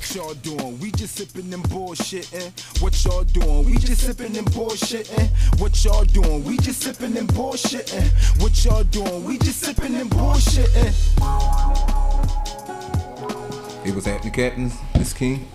What y'all doing? We just sipping and bullshitting. Eh? What y'all doing? We just sipping and bullshitting. Eh? What y'all doing? We just sipping and bullshitting. Eh? What y'all doing? We just sipping and bullshitting. It was happening, captains. This King.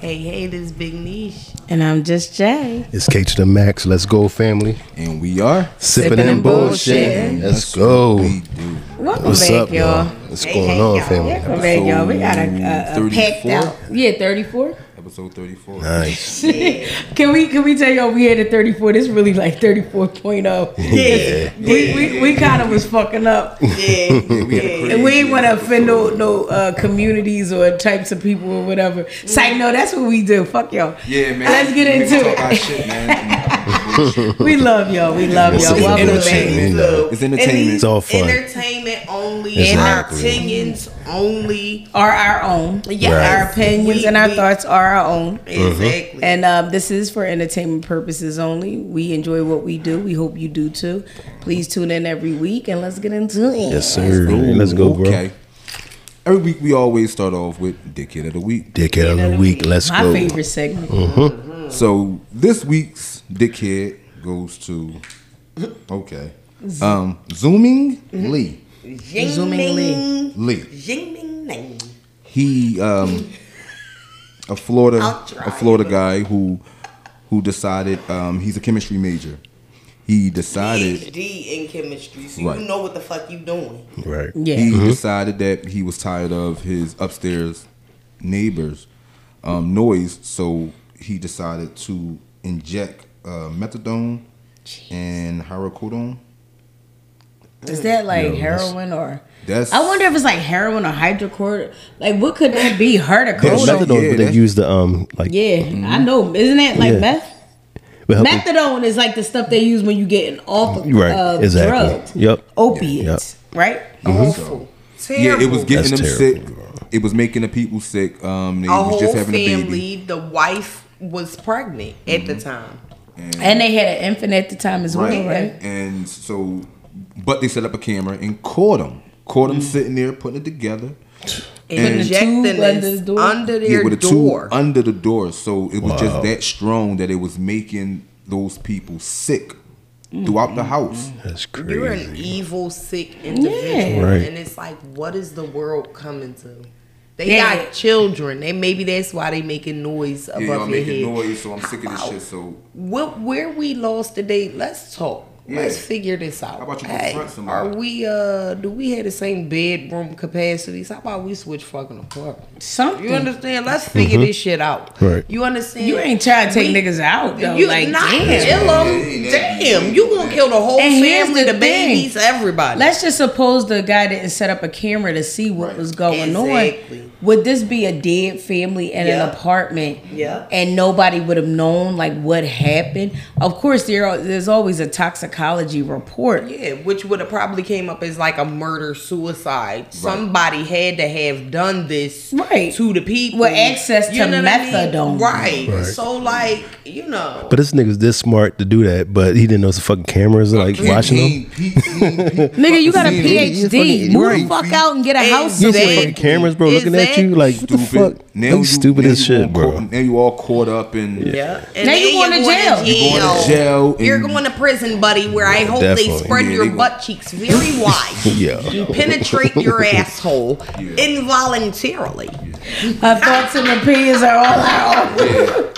Hey, hey, this big niche. And I'm just Jay. It's K to the max. Let's go, family. And we are. Sipping, Sipping and and bullshit. bullshitting. Let's That's go. what we do. Welcome What's back, up, y'all? Y'all. What's Hey, going hey, on, y'all. family? Welcome back, y'all. We got a, a, a packed 34? out. Yeah, 34. Episode 34. Nice. Can we can we tell y'all we had a 34? This really like 34.0. Yeah. We we, we kind of was fucking up. Yeah. Yeah, we And we ain't want to crazy offend no, no uh, communities or types of people or whatever. It's like, no, that's what we do. Fuck y'all. Yeah, man. Let's get We into talk our it. Shit, man. We love y'all. We love It's y'all. a- Welcome entertainment. back. Look, It's entertainment. It's all fun. Entertainment only. Exactly. Our opinions only. Are our own. Yes. Our opinions We- and our we- thoughts are our own. Mm-hmm. Exactly. And um, this is for entertainment purposes only. We enjoy what we do. We hope you do too. Please tune in every week and let's get into it. Yes, sir. Let's go, bro. Okay. Every week we always start off with Dickhead of the Week. Dickhead of the week. Let's My go. favorite segment. Mm-hmm. Mm-hmm. So this week's Dickhead goes to okay. Um Zooming Lee. Jing Zooming Ming. Lee. Lee. Jing Ming He um a Florida a Florida guy who who decided um he's a chemistry major. He decided PhD in chemistry, so Right. you know what the fuck you doing. Right. Yeah. he decided that he was tired of his upstairs neighbors um, noise, so he decided to inject uh, methadone and hydrocodone. Is that like Yo, that's- heroin or? That's I wonder if it's like heroin or hydrochloric. Like, what could that be? There's Hydrocodone. methadone, yeah, but they use the um like Yeah, I know. Isn't that like Yeah. meth? help- Methadone is like the stuff they use when you getting off of Right. uh, exactly. drugs, Yep. opiates, right? Awful. Terrible. yeah, it was getting That's them terrible, sick. It was making the people sick. Um, they a was whole just having a baby. family. The wife was pregnant at the time. And they had an infant at the time as well, right? And so, but they set up a camera and caught him. Caught him mm. sitting there putting it together. And- Injecting tube under this the door? under Yeah, their with door. tube under the door. So it was just that strong that it was making those people sick mm. throughout the house. Mm-hmm. That's crazy. You're an evil, sick individual, Yeah. Right. and it's like, what is the world coming to? They Yeah. got children. They maybe that's why they making noise above Yeah, your I'm making head. noise, so I'm sick of this shit. So What where we lost today? Let's talk. Let's figure this out. How about you hey, confront somebody? are we uh do we have the same bedroom capacities? How about we switch fucking apartments? Something. You understand? Let's figure this shit out. Right. You understand? You ain't trying to take We- niggas out though. You like, not damn. kill them. Damn, you gonna kill the whole And family, the the, babies, everybody. Let's just suppose the guy didn't set up a camera to see what was going Exactly. on. Would this be a dead family in Yeah. an apartment? Yeah. And nobody would have known like what happened. Of course, there are, there's always a toxicology report. Yeah, which would have probably came up as like a murder suicide. Somebody had to have done this Right. to the people With access to what I mean? methadone. Right. Right. So like, you know. But this nigga's this smart to do that, but he didn't know some fucking cameras like He- watching he him. ain't- he- he ain't- Nigga, you got a PhD. Move the fuck out and get a house. You don't see Exactly. fucking cameras, bro, looking at you like what the fuck? Now you stupid as shit, bro. Now you all caught up in Yeah. Now you going to jail. You going to jail You're going to prison, buddy, where I hope Definitely. they spread Yeah, your they butt cheeks very wide. Yeah. And penetrate your asshole involuntarily. Our thoughts and opinions are all our own.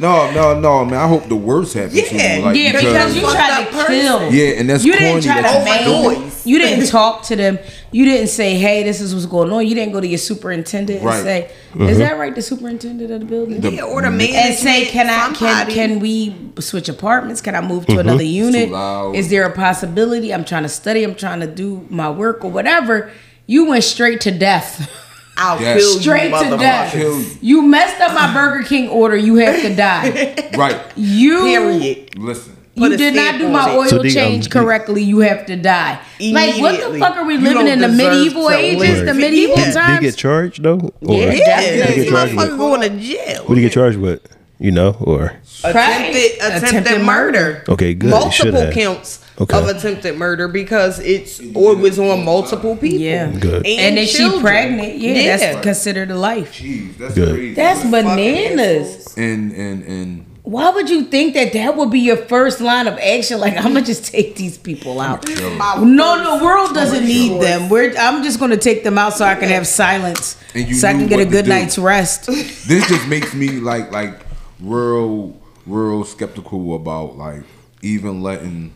No, no, no, man. I hope the worst happens to Yeah. you. Like, Yeah, because you tried to kill. Yeah, and that's you didn't try to make. Overnoise. You didn't talk to them. You didn't say, "Hey, this is what's going on." You didn't go to your superintendent Right. and say, mm-hmm. "Is that right?" The superintendent of the building. The- yeah, or the and and say, "Can I can somebody. can we switch apartments? Can I move to mm-hmm. another unit? Is there a possibility? I'm trying to study. I'm trying to do my work or whatever." You went straight to death. I'll Yes. kill Straight you, to death. Kill you. You messed up my Burger King order. You have to die. Right. You Period. Listen. Put you did not do my oil So the, um, change the- correctly. You have to die. Like what the fuck are we living in the medieval ages? live. The medieval Yeah. Did he times. get charged though? Or Yeah, Yeah, What did he get charged motherfucker with? going to jail. What did he get charged with? You know, or attempted attempted, Attempted murder. Okay, good. Multiple counts Okay. of attempted murder because it's or it was on multiple people. Yeah. Good. And if she children. pregnant, yeah, that's considered a life. Jeez, that's Good. crazy. That's man. bananas. and and and Why would you think that that would be your first line of action? Like, I'm gonna just take these people out. My No, the world doesn't need them. We're, I'm just gonna take them out so I can have silence, And you so I can get a good night's rest. this just makes me like like real real skeptical about like even letting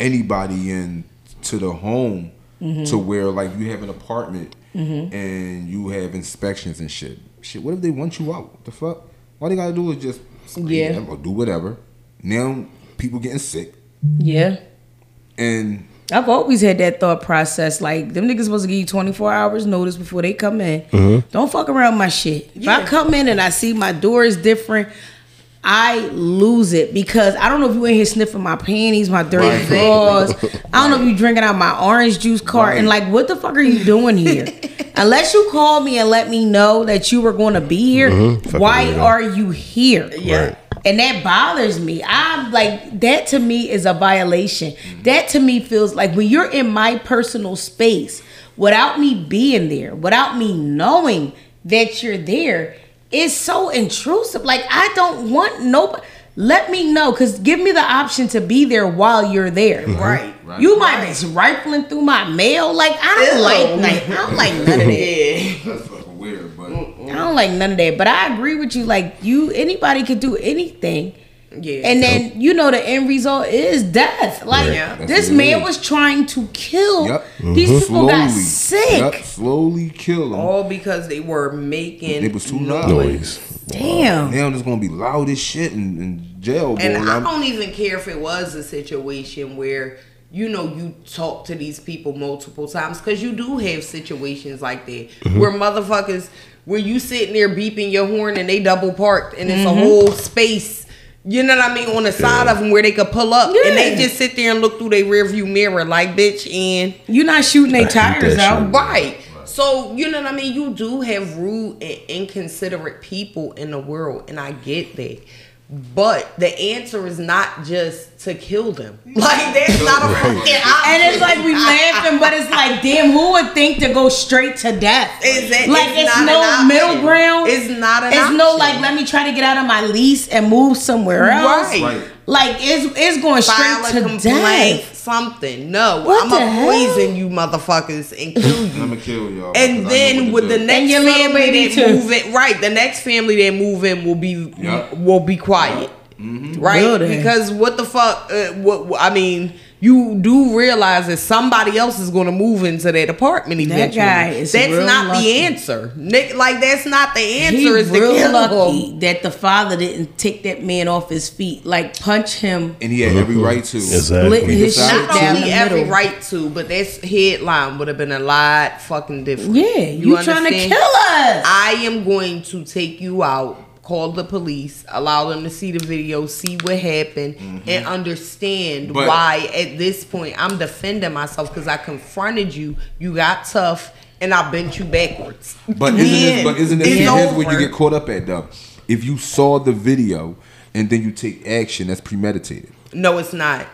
anybody in to the home Mm-hmm. to where like you have an apartment and you have inspections and shit. Shit, what if they want you out? What the fuck? All they gotta do is just Yeah. or do whatever. Now people getting sick Yeah. and I've always had that thought process. Like them niggas supposed to give you 24 hours notice before they come in. Mm-hmm. Don't fuck around my shit. If I come in and I see my door is different, I lose it because I don't know if you in here sniffing my panties, my dirty Right. drawers. I don't know if you drinking out my orange juice carton. Right. Like, what the fuck are you doing here? Unless you call me and let me know that you were going to be here, mm-hmm. Fucking why are you here? Yeah. Right. And that bothers me. I'm like, that to me is a violation. That to me feels like when you're in my personal space without me being there, without me knowing that you're there, it's so intrusive. Like, I don't want nobody. Let me know, cause give me the option to be there while you're there. Mm-hmm. Right. Right. You might be rifling through my mail. Like I don't Ew. like, like I don't like none of that. That's fucking weird, but I don't like none of that. But I agree with you. Like you, anybody could do anything. Yeah. And then you know the end result is death. Like Yeah. This man is. was trying to kill Yep. these people got sick. Yep, slowly kill them. all because they were making It was too loud. noise. Damn. Now it's gonna be loud as shit in, in jail, boy. And I I'm- don't even care if it was a situation where you know you talk to these people multiple times because you do have situations like that Mm-hmm. where motherfuckers where you sitting there beeping your horn and they double parked and Mm-hmm. it's a whole space. You know what I mean on the side of them where they could pull up and they just sit there and look through their rearview mirror like bitch and You're not shooting their tires out. shit. Right. So, you know what I mean? You do have rude and inconsiderate people in the world, and I get that. But the answer is not just to kill them. Like, that's not a fucking option. And it's like we laughing, but it's like, damn, who would think to go straight to death? Is it- like it's it's, not no middle ground. It's not an It's no like let me try to get out of my lease and move somewhere else. Right. Right. Like it's it's going File straight to complaint, death. something. No, What I'm the gonna poison you motherfuckers and kill you. I'm gonna kill y'all. And because I know then with the next family baby that too. move in, right? The next family that move in will be Yup. will be quiet, right? Will? Because what the fuck? Uh, what what- I mean, you do realize that somebody else is going to move into that apartment eventually. guy is that's real not lucky. the answer, Nick. Like that's not the answer. He is to real kill lucky that the father didn't take that man off his feet, like punch him. and he had every right to. Exactly. Split his Not shit Not down only the every middle. right to, but this headline would have been a lot fucking different. Yeah, you, trying to kill us? I am going to take you out, call the police, allow them to see the video, see what happened, mm-hmm. and understand But- why at this point I'm defending myself because I confronted you, you got tough, and I bent you backwards. But isn't this? But isn't this? Here's where you get caught up at though. If you saw the video and then you take action, that's premeditated. No, it's not.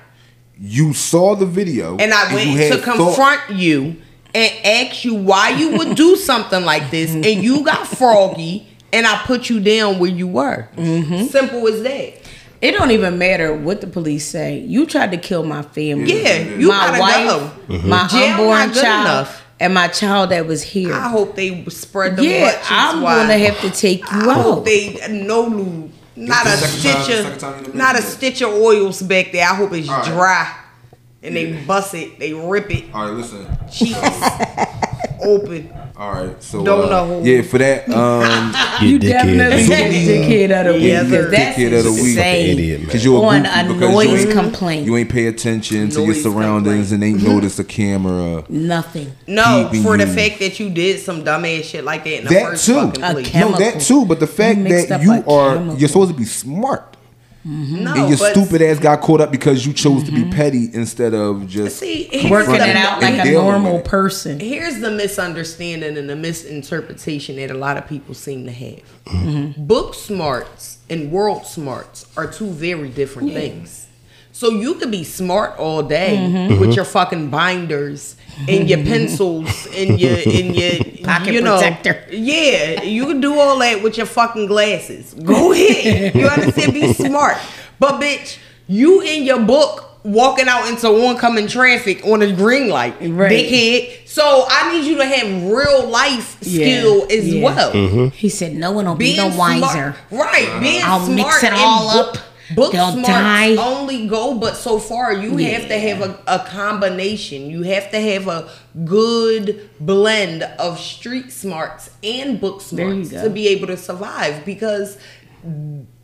You saw the video And I went you had to thought- confront you and ask you why you would do something like this, and you got froggy, and I put you down where you were. Mm-hmm. Simple as that. It don't even matter what the police say. You tried to kill my family. Yeah, you my gotta wife, go. my Jail unborn not child, enough. and my child that was here. I hope they spread the yeah, I'm wide. gonna have to take you I hope out. they no lube, not a the stitch second time you of, not a stitch of oils back there. I hope it's All right. dry, and they bust it, they rip it, All right, listen. cheeks open. All right, so Don't uh, know. yeah, for that, um, You, Definitely dickhead. dickhead of the week. Yeah, 'cause that's Dickhead of the week. insane. Idiot, man. because you a On goofy a because noise you ain't, complaint. You ain't pay attention to your Noise surroundings and ain't noticed the camera. Nothing. No, Keeping for the fact that you did some dumbass shit like that in the That first too. fucking place. No, that too. But the fact mixed that you are, chemical. you're supposed to be smart. Mm-hmm. No, and your stupid ass got caught up because you chose to be mm-hmm. petty instead of just See, Working the- it out like a normal person. Here's the misunderstanding and the misinterpretation that a lot of people seem to have. Mm-hmm. Book smarts and world smarts are two very different things. So you could be smart all day mm-hmm. with mm-hmm. your fucking binders and your mm-hmm. pencils and your and your Pocket you know, protector. Yeah, you can do all that with your fucking glasses. Go ahead. You understand? Be smart. But bitch, you in your book walking out into oncoming traffic on a green light, Right. dickhead. So I need you to have real life Yeah, skill as yeah. well. He said, "No one will be Being no smart- wiser." right? Being I'll smart mix it and all book, up. Book They'll smarts die. only go but so far. You have to have a, a combination. You have to have a good blend of street smarts and book smarts to be able to survive because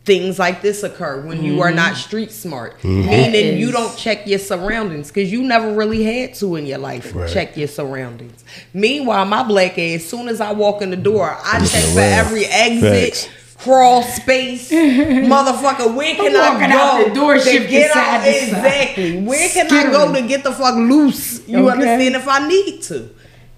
things like this occur when you are not street smart That meaning you don't check your surroundings because you never really had to in your life Right. check your surroundings meanwhile my black ass as soon as i walk in the door i check for every exit Facts. Crawl space. Motherfucker where can i go out the door, to get out? exactly. Where can i go to get the fuck loose? You Okay. understand if i need to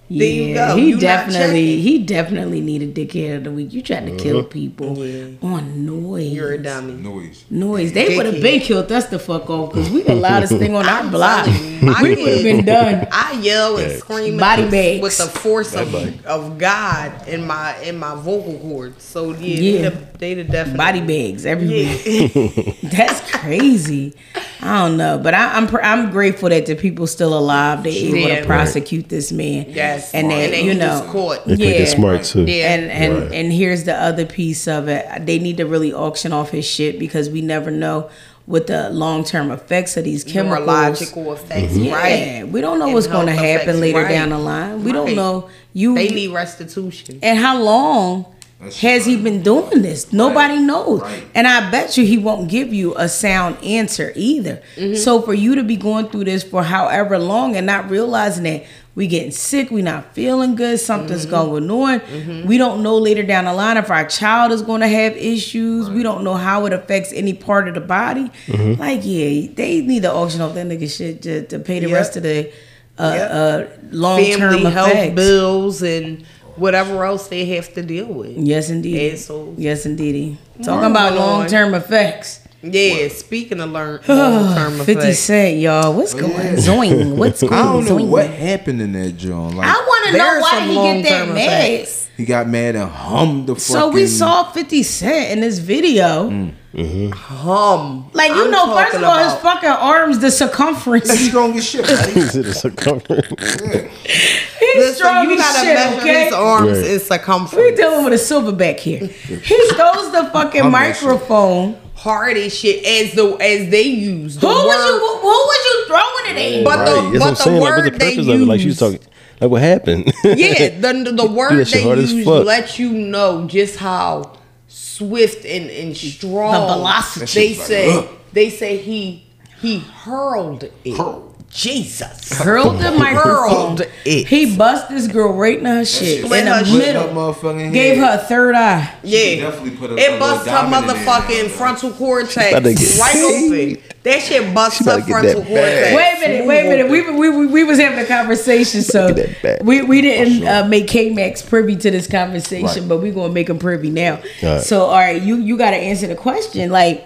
there you go he You definitely he definitely needed dickhead of the week. You tried to kill uh-huh. people Yeah. on noise. you're a dummy noise. Noise. They would have been killed us the fuck off because we the loudest thing on our block. telling you, my We would have been done. I yell and Facts. scream Body bags. with the force of, of God in my in my vocal cords. So yeah, Yeah. they the, definitely Body bags everywhere. Yeah. That's crazy. I don't know, but I, I'm pr- I'm grateful that the people still alive. They able to prosecute this man. Yes, and that then you know, was caught. They think they're smart too. Yeah. and and Right. and here's the other piece of it. They need to really auction off his shit because we never know what the long term effects of these chemicals. Neurological effects, Yeah, right? we don't know And what's going to happen effects, later right. down the line. We don't know you They need restitution. and how long That's has he been doing this? Nobody knows. Right. And I bet you he won't give you a sound answer either. Mm-hmm. So for you to be going through this for however long and not realizing that we getting sick, we not feeling good, something's Mm-hmm. going on. We don't know later down the line if our child is going to have issues. We don't know how it affects any part of the body. Mm-hmm. Like, yeah, they need to auction off that nigga shit to, to pay the Yep. rest of the uh, Yep. uh, long term health bills and whatever else they have to deal with. Yes, indeed. Assholes. Yes, indeed. Talking about long term effects. Yeah, speaking of learn term 50 effects. Cent, y'all. What's going yeah. Zoing. What's going I don't know zoing? what happened in that joint. Like I want to know why he get that mad. he got mad and hummed the fucking. So we saw 50 Cent in this video. Mm. Mm-hmm. Hum. Like, you I'm know, first of all, his fucking arms, the That's circumference. strong as shit. Right? Is it a circumference? He's Listen, strong you gotta shit, measure okay? his arms Right. in We circumference. dealing with a silverback here. He throws the fucking I'm that shit. microphone. Hard as shit as the as they use Who the was you? Who, who was you throwing it at? But right. the That's but the saying. Like, the they purpose of it? Like she was use. talking. Like what happened? yeah, the the word that they hard use fuck. let you know just how swift and, and strong The velocity. They shit's like, say ugh. they say he he hurled it. Hurled. Jesus. Hurled the microphone. Hurled it. He bust this girl right in her shit. In her the shit. middle. Motherfucking Gave her a third eye. Yeah, definitely put a- a it little busts her motherfucking frontal cortex about to get right open. That shit busts She her about to get frontal cortex. Wait a minute, wait a minute. We, we, we, we was having a conversation, so Look at that back. we, we didn't uh, make K Max privy to this conversation, Right. but we're gonna make him privy now. All right. So, all right, you you got to answer the question. Like,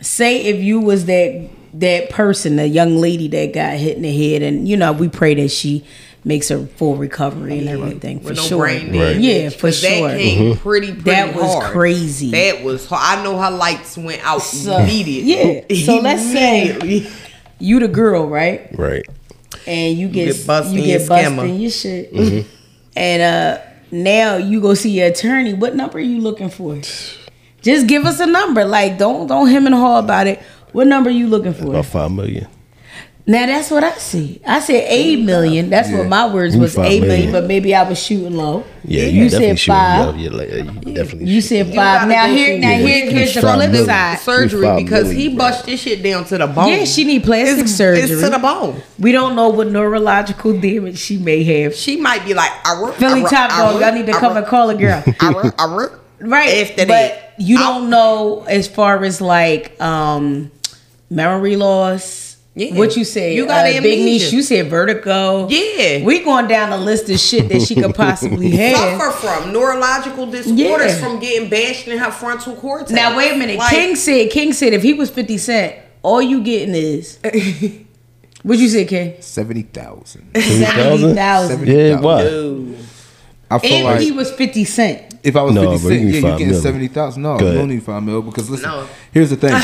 say if you was that that person, the young lady that got hit in the head, and you know, we pray that she makes a full recovery and everything for no sure. brain Right. Yeah, for sure. That came pretty, pretty That was hard. crazy. That was hard. I know her lights went out So, immediately. yeah. So let's say- You the girl, right? right. and you get, get busted you in get your busted scammer. in your shit. And uh now you go see your attorney. What number are you looking for? Just give us a number. Like don't don't him and haw about it. What number are you looking for? About five million. Now that's what I see. I said eight million. That's what my words was five eight million, million. but maybe I was shooting low. Yeah, you, you, said five. Yeah, yeah, like, you definitely. You said You five. gotta Now go here, through now Yeah, here, here's the five flip million. side. surgery Five because he million, bust this shit down to the bone. Yeah, she need plastic it's, surgery. It's to the bone. We don't know what neurological damage she may have. She might be like, I Philly Top Dog, y'all need to come and call a girl. Right. Right. After but that. you don't know as far as like um memory loss. Yeah. What you say? You got uh, Big amnesia. Niche. You said vertigo. Yeah. We going down the list of shit that she could possibly have. suffer from neurological disorders Yeah. from getting bashed in her frontal cortex. Now wait a minute. Like, King said. King said if he was Fifty Cent, all you getting is. What you say, King? Seventy thousand. Seventy thousand. Yeah, why? I feel And like he was Fifty Cent. if I was No, fifty bro, you yeah, you're getting mil. seventy thousand. No, Go you don't need five mil because listen. No. Here's the thing.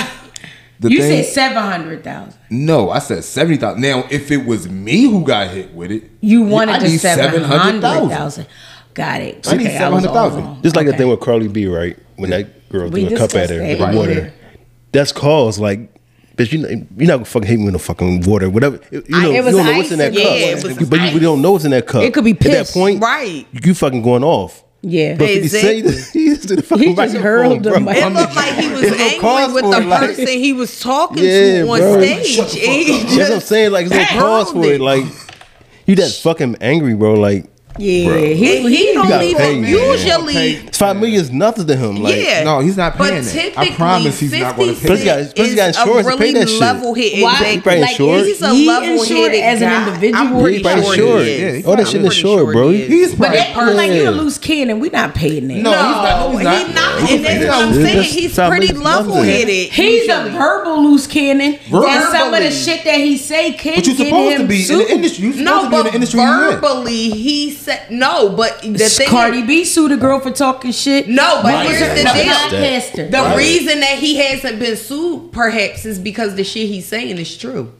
The You thing, said seven hundred thousand. no, I said seventy thousand. Now, if it was me who got hit with it, You yeah, wanted I the need seven hundred 700,000. Got it. I need Okay, I was all 700,000. Just like the thing with Cardi B, right? When that girl We threw a cup at her that with the earlier. water. That's cause like, bitch, you know, you're not gonna fucking hate me with no fucking water, whatever. You know, it you don't know what's in that ice cup, in- Yeah, it was but you, we don't know what's in that cup. It could be At that piss. point, Right. You fucking going off. Yeah. But 50 Cent, Exactly. he just, did the fucking He just microphone, hurled the mic. It looked like he was There's no angry with the it, like- person he was talking Yeah, to on bro. stage. He That's what I'm saying. Like, there's no cause hurled for it. it. Like, you that fucking angry, bro. Like, Yeah. Bro. He, And he don't even pay, man. usually. five million is nothing to him. Like, yeah, No, he's not paying But that. I promise he's not gonna pay 50 Plus he got- Cent he got is insurance a to pay really that shit. level hit. Why? Exactly. Like, insured. He's a he level insured headed as an guy. individual? I'm pretty He probably sure he is. Yeah, All that shit is short, sure bro. he is. He's But probably that look like you Yeah. a loose cannon. we're not paying that. No, he's not. No, No, he's not. he's not. And that's what I'm saying. He's pretty level headed. He's a verbal loose cannon. And some of Verbally. the shit that he say can But you're get supposed him to be in sued. the industry. You're supposed No, to be in but the industry. you're in. verbally he said no. But the thing, Cardi is, B sued a girl for talking shit. no. But Right. here's Yeah. the No, deal. podcaster. The Right. reason that he hasn't been sued, perhaps, is because the shit he's saying is true.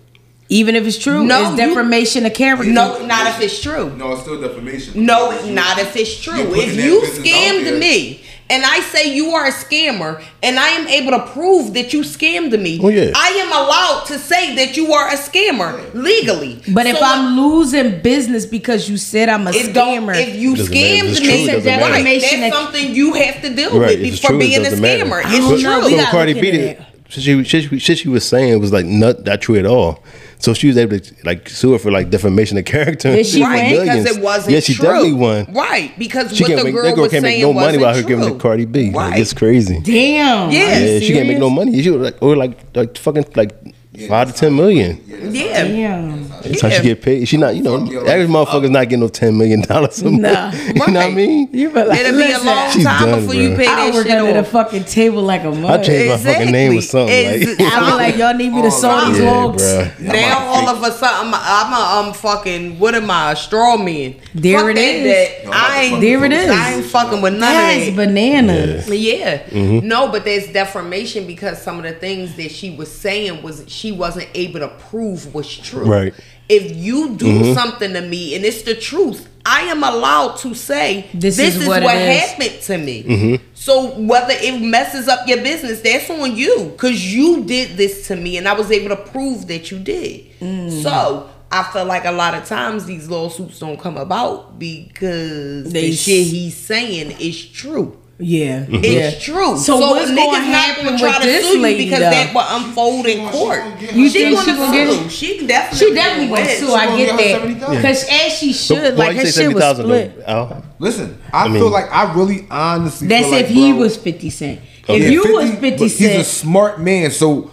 Even if it's true, No, it's you- defamation of character. No, not if it's true. No, it's still defamation. No, not if it's true. If you business out scammed me and I say you are a scammer and I am able to prove that you scammed me, Oh, yeah. I am allowed to say that you are a scammer legally. But if I'm losing business because you said I'm a it scammer, if you Doesn't matter. If scammed me, true, right, that's Defamation- something you have to deal Right, with if it's for true, being a doesn't matter. scammer. I don't It's know. true. We So Cardi B, into did- that. shit she, shit, shit she was saying it was like not not true at all. So she was able to like sue her for like defamation of character. Did she for win? Right, because it wasn't Yeah, she true. definitely won. Right, because She what can't the make, girl that girl was can't make no money wasn't without her true. giving it to Cardi B. Like, it's crazy. damn. Yeah. Are Yeah, she can't make no money. She was like or like like fucking like five to ten million. Yeah. Damn. That's how she get paid. She not, you know, Fuck your average motherfucker's not getting no ten million dollars. a month. Nah. you know what I mean? You be like, It'll be a long time done, before you bro. pay I that work shit under the fucking table like a mother. I changed my fucking name or something. Exactly. Like, I be like, y'all need me to saw these yeah, logs. bro. Now all of a sudden I'm a, I'm a um fucking what am I a straw man? There Fuck it that, is. that. I ain't There it is. I ain't fucking with none That's of that. bananas. Yeah. Mm-hmm. No, but there's defamation because some of the things that she was saying was she wasn't able to prove was true. Right. Mm-hmm. If you do something to me and it's the truth, I am allowed to say This this, is is, what what, it is." happened to me. Mm-hmm. So whether it messes up your business, that's on you because you did this to me and I was able to prove that you did. Mm. So I feel like a lot of times these lawsuits don't come about because They the s- shit he's saying is true. Yeah. It's true. So what's niggas gonna happen gonna try with to sue you lady, because though? that will unfold in court. You she think gonna she gonna get sue. it? She definitely. She definitely gonna gonna sue. I get that 70,000. because as she should, why like her shit was 70,000 split. though, Al? Listen, I, mean- feel like I really honestly. That's feel like, if he bro, was Fifty Cent. Okay. If yeah, you was Fifty Cent, He's a smart man. So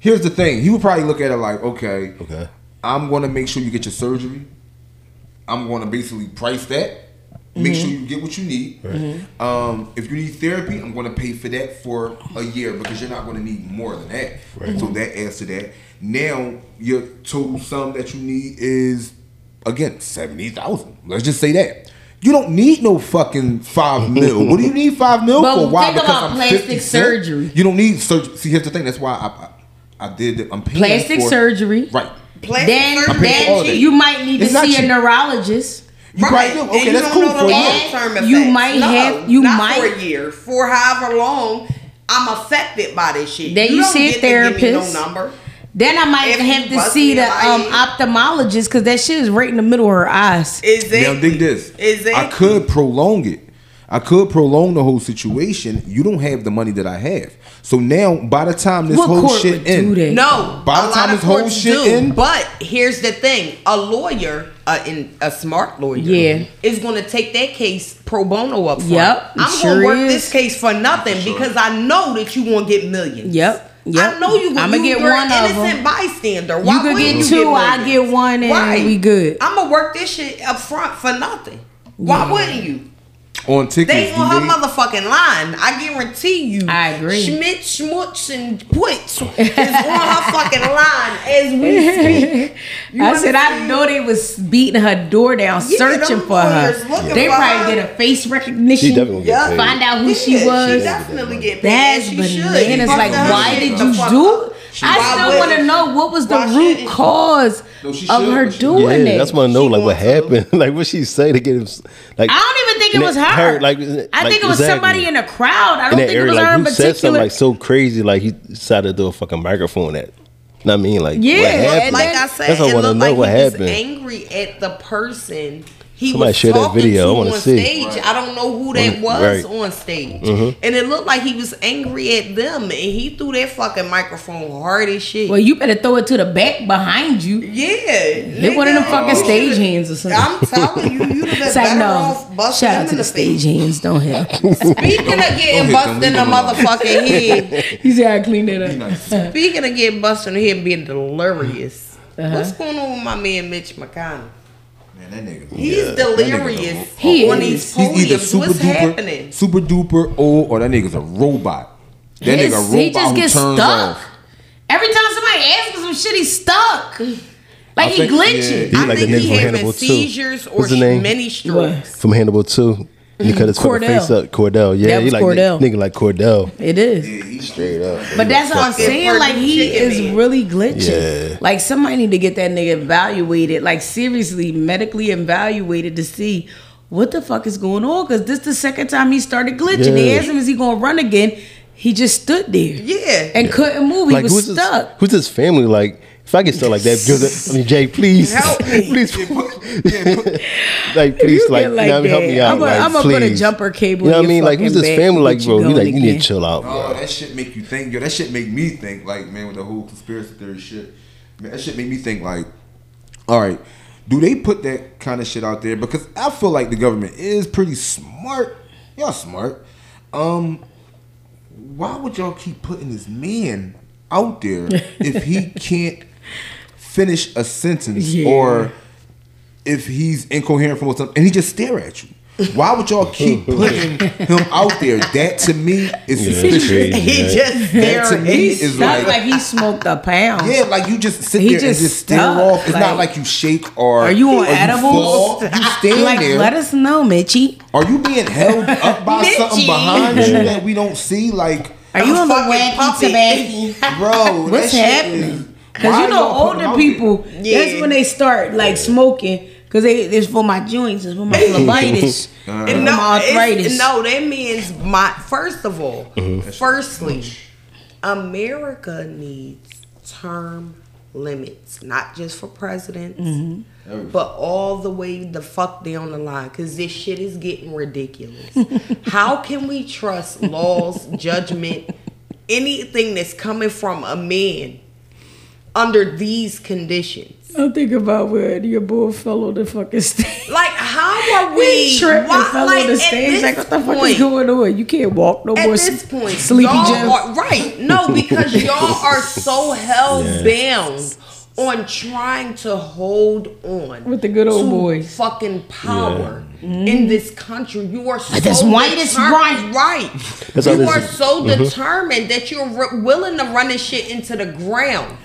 here's the thing: he would probably look at it like, okay, Okay. I'm going to make sure you get your surgery. I'm going to basically price that. Make Mm-hmm. sure you get what you need. Um, if you need therapy, I'm going to pay for that for a year because you're not going to need more than that. So that adds to that. Now your total sum that you need is again seventy thousand. Let's just say that. You don't need no fucking five mil. What do you need five mil But for? Why? think about plastic 50 cent? surgery. You don't need surgery. See, here's the thing. That's why I, I, I did. The, I'm paying plastic for- surgery. Right. Plastic Then, I'm then you might need It's to see a neurologist. You Right. probably do. And Okay, you that's don't cool know for the a year. long-term effects. You might No, have- you not might- for a year, for however long. I'm affected by this shit. Then you don't see a get give me therapist. No number. Then I might If have to see the um, ophthalmologist because that shit is right in the middle of her eyes. Exactly. Now dig this. Exactly. I could prolong it. I could prolong the whole situation. You don't have the money that I have. So now, by the time this What whole shit would ends. No, By the time this whole shit do. end- But here's the thing: a lawyer, uh, in a smart lawyer, Yeah. is going to take that case pro bono up front. Yep, I'm sure going to work is. this case for nothing because I know that you won't get millions. Yep, yep. I know you. I'ma get one an of 'em. innocent bystander. You Why could wouldn't get you two, I millions? get one, and we good. I'm gonna work this shit up front for nothing. Why Yeah. wouldn't you? On tickets, They do on her they- motherfucking line. I guarantee you. I agree. Schmidt, Schmutz, and Putz is on her fucking line as we speak. You I said I know they was beating her door down, Yeah, searching for her. They for probably her. did a face recognition. She definitely Yeah. get paid. Find out who Yeah, she was. She definitely get paid. That's She should. bananas. Fuck Like, why did you fuck do? up. I still want to know what was the root shouldn't- cause No, she of should, her but she- doing Yeah, it. that's want to know like what happened. like what she say to get him. Like I don't even think it was that- her. like, I like, think it was exactly. somebody in the crowd. I don't that think it was Like her in who said something like so crazy? Like he decided to do a fucking microphone at. You know what I mean? Like Yeah, what happened? Like I said, That's it looked like he happened. was angry at the person he Somebody was share that talking video. To wanna on see. stage. I don't know who that was right. Mm-hmm. on stage, and it looked like he was angry at them, and he threw that fucking microphone hard as shit. well, you better throw it to the back behind you. yeah, Hit one of them fucking you stage hands or something. I'm telling you, you'd have like better no. off Shout out to the the stage hands. Don't help. Speaking of getting busted in the leave them alone. motherfucking head, he said I cleaned it up. speaking of getting busted in the head and being delirious, Uh-huh. what's going on with my man Mitch McConnell? Man, that nigga. He's yeah, that nigga delirious He on is. these He's either super What's duper, happening? super duper old, or that nigga's a robot. That His- nigga robot he just gets turns stuck. off. Every time somebody asks him some shit, he's stuck. Like I he think- glitching. yeah. I like think he from having Hannibal too. seizures or What's many strokes. from Hannibal too. He cut his Cordell. face up. Cordell, yeah, That he like Cordell. nigga like Cordell. It is. Yeah, he's Straight up. But that's what I'm saying. Like he is man. really glitching. Yeah. Like somebody need to get that nigga evaluated. Like seriously, medically evaluated to see what the fuck is going on. Cause this the second time he started glitching. They Yeah. asked him, "Is he gonna run again?" He just stood there Yeah. and couldn't move. He like was who's stuck. His, who's his family? Like if I get stuck like that, just, I mean Jay, please, Help me. please, like please, You like, get you know what help me out. I'm gonna- like, I'ma put a jumper cable You know what I mean? Like who's this family? Like bro, you you like going you need to chill out, Oh, bro. that shit make you think. Yo, that shit make me think. Like, man, with the whole conspiracy theory shit, man, that shit make me think. Like, all right, do they put that kind of shit out there? Because I feel like the government is pretty smart. Y'all smart. Um, why would y'all keep putting this man out there if he can't finish a sentence Yeah. or if he's incoherent from something and he just stare at you? Why would y'all keep putting him out there? That to me is Yeah, suspicious. that's crazy. He man. just That to me He's is Not like, like he smoked a pound. yeah, like you just sit He there just and just stare stuck, off. It's not like- like you shake or Are you on or edibles? fall. You stand like, there. let us know, Mitchie. Are you being held up by something behind you that we don't see? Like, Are you on the fucking wacky puppy. bro, What's that shit happening? Is- Because why you know, y'all putting him older people, there? Yeah. that's when they start like smoking. Because they it's for my joints, it's for my phlebitis, it's for no, my arthritis. no, that means my. First of all, Mm-hmm. firstly, America needs term limits, not just for presidents, Mm-hmm. but all the way the fuck down the line. Because this shit is getting ridiculous. How can we trust laws, judgment, anything that's coming from a man under these conditions? I'm thinking about where your boy fell on the fucking stage. Like, how are we? He tripped why- and fell like, on the at stage. Like, this what the fuck point- is going on? You can't walk no At more. this point, Sleepy y'all are right. No, because y'all are so hell bound on trying to hold on With the good old to boys. fucking power in mm-hmm. this country. You are so This white is determined- right. That's you this are is- so mm-hmm. determined that you're re- willing to run this shit into the ground.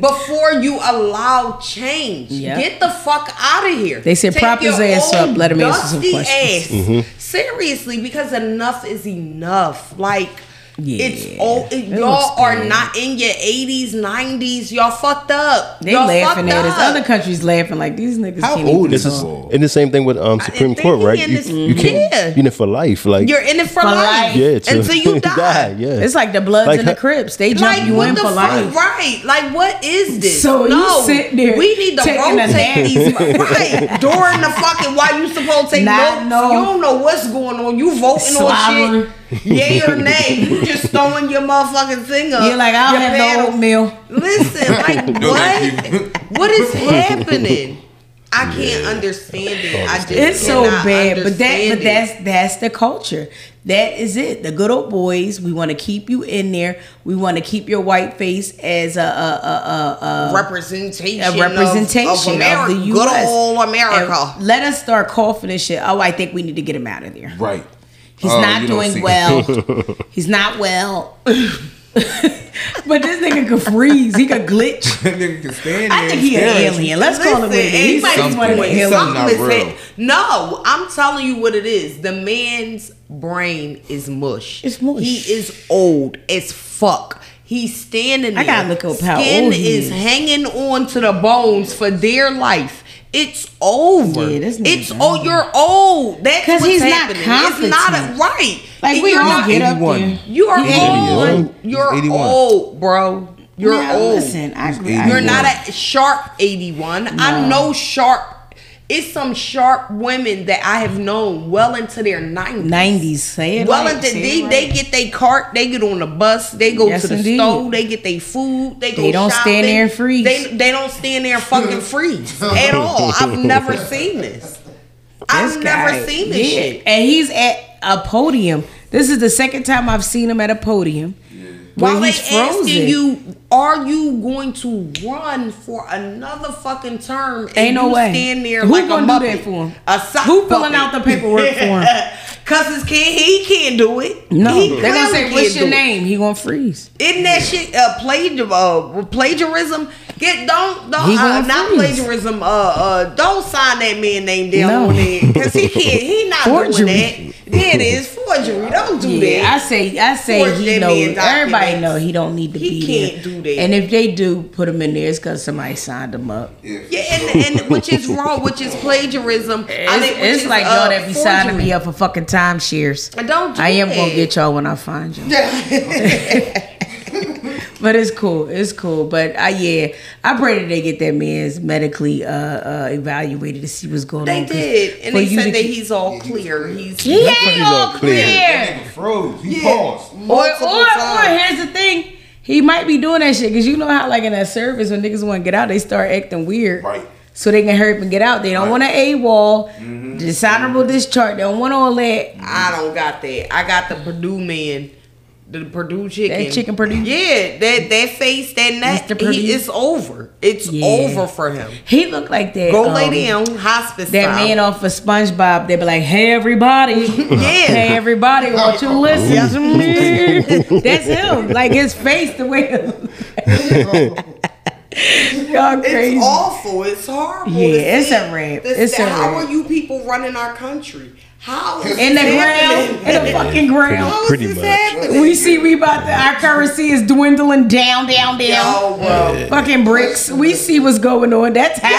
Before you allow change, Yep. get the fuck out of here. They said Take prop his ass up, let him answer some questions. ass. Mm-hmm. Seriously, because enough is enough. Like Yeah. It's old. It y'all are not in your 80s, 90s. Y'all fucked up. They y'all laughing at us. Other countries laughing like these niggas. How can't old is This this? is and the same thing with um Supreme think Court, right? You, this- you can't Yeah. you in it for life, like You're in it for, For life. life. yeah, to until you die. yeah. It's like the Bloods Like and the how- Crips. They jump Like you in the for fuck? life. Right? Like what is this? So you no, sitting there we need to taking a rotate nap. these right during the fucking while you supposed to take Not notes. You don't know what's going on. You voting Slobbering. on shit, yay or nay. You just throwing your motherfucking thing up. You're like, I your don't have no oatmeal. Listen, like No, thank you. what? what is happening? I can't understand it. I just It's so bad, but that but that's that's the culture. That is it. The good old boys. We want to keep you in there. We want to keep your white face as a a a, a, a representation, a representation of, of, America, the U.S. good old America. And let us start coughing and shit. Oh, I think we need to get him out of there. Right. He's Oh, not doing well. He's not well. but this nigga could freeze. He could glitch. That nigga can stand there. I think and he an stare at you. alien. Let's call him what it Listen, is. He might be something- one of the aliens. something not real. No, I'm telling you what it is. The man's brain is mush. It's mush. He is old as fuck. He's standing there. I gotta look up how Skin old he is is. hanging on to the bones for dear life. It's over. Yeah, this it's done. oh, you're old. That's 'Cause what's he's not happening. It's not a, right. Like we You're all not- get up 81. there. You are He's old. 81. You're old, bro. You're Now, old. Listen, I, agree. You're not a sharp 81. I know sharp. It's some sharp women that I have known well into their 90s. nineties. Say it. Well right, into say they, right. they get their cart, they get on the bus, they go Yes, to the indeed. store, they get their food, they go They don't stand there and freeze. They they don't stand there and fucking freeze at all. I've never seen this. I've This never seen this yeah. shit. And he's at a podium. This is the second time I've seen him at a podium. Where While they frozen. asking you, are you going to run for another fucking term? And Ain't no you way. Stand there Who like gonna a do Muppet, that for him? A sock Who filling puppet. out the paperwork for him? Cause his can't he can't do it. No, He they're gonna say, "What's your do it." name?" He gonna freeze. Isn't that shit uh, plagiar, uh, plagiarism? Get don't don't uh, not freeze. plagiarism. Uh, uh, don't sign that man name down No. on there because he can't. He not Forgery. doing that. Yeah, it is forgery. Don't do Yeah, I say, I say Forge he that knows. man Everybody know he don't need to He be can't there. do that. And if they do put him in there, it's because somebody signed him up. yeah, and, and which is wrong, which is plagiarism. I It's, think it's is, like uh, y'all that be signing me up for fucking timeshares. I don't. Do I am that. gonna get y'all when I find you. But it's cool. It's cool. But uh, yeah, I pray that they get that man's medically uh, uh, evaluated to see what's going on. They did, and they said that keep- he's all clear. He's he ain't He's all all clear. clear. Nigga froze. He Yeah. paused. Or, multiple or, or times. here's the thing. He might be doing that shit because you know how, like in that service, when niggas want to get out, they start acting weird. Right. So they can hurry up and get out. They don't Right. want an AWOL, dishonorable discharge. They don't want all that. I don't got that. I got the Perdue man, the Perdue chicken. That chicken Perdue? Yeah, that that face, that neck. Mr. Perdue? He, it's over. It's Yeah. over for him. He looked like that. Go um, lay down, hospice. That style. man off of SpongeBob, they'd be like, "Hey everybody, Yeah. hey everybody, won't you listen to me?" That's him. Like his face, the way. Y'all crazy. It's awful. It's horrible. Yeah, it's a wrap. This- It's a how wrap. are you people running our country? How is In the ground, in the fucking ground. How is Pretty this much. happening? We see we about to, our currency is dwindling down, down, down. Yo, bro. Fucking BRICS. We see what's going on. That's how.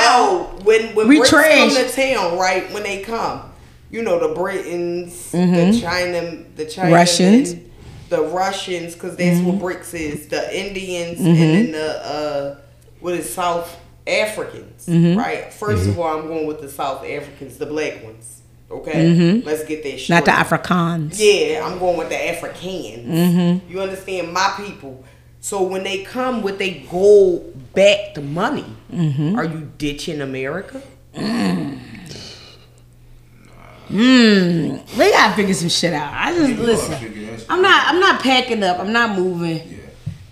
Yo, when when We Brits trash. come to town, right? When they come, you know the Britons, the China, the China, Mm-hmm. Russians. Mm-hmm. the Russians, because that's what BRICS is. The Indians and then the uh, what is South Africans, Mm-hmm. right? 1st of all, I'm going with the South Africans, the black ones. Okay, mm-hmm. let's get that. Mm-hmm. Not the straight. Afrikaans. Yeah, I'm going with the Africans. Mm-hmm. You understand my people. So when they come with a gold backed money, Mm-hmm. are you ditching America? Mm. Mm. We gotta figure some shit out. I just listen. figure that shit I'm not. I'm not packing up. I'm not moving. Yeah.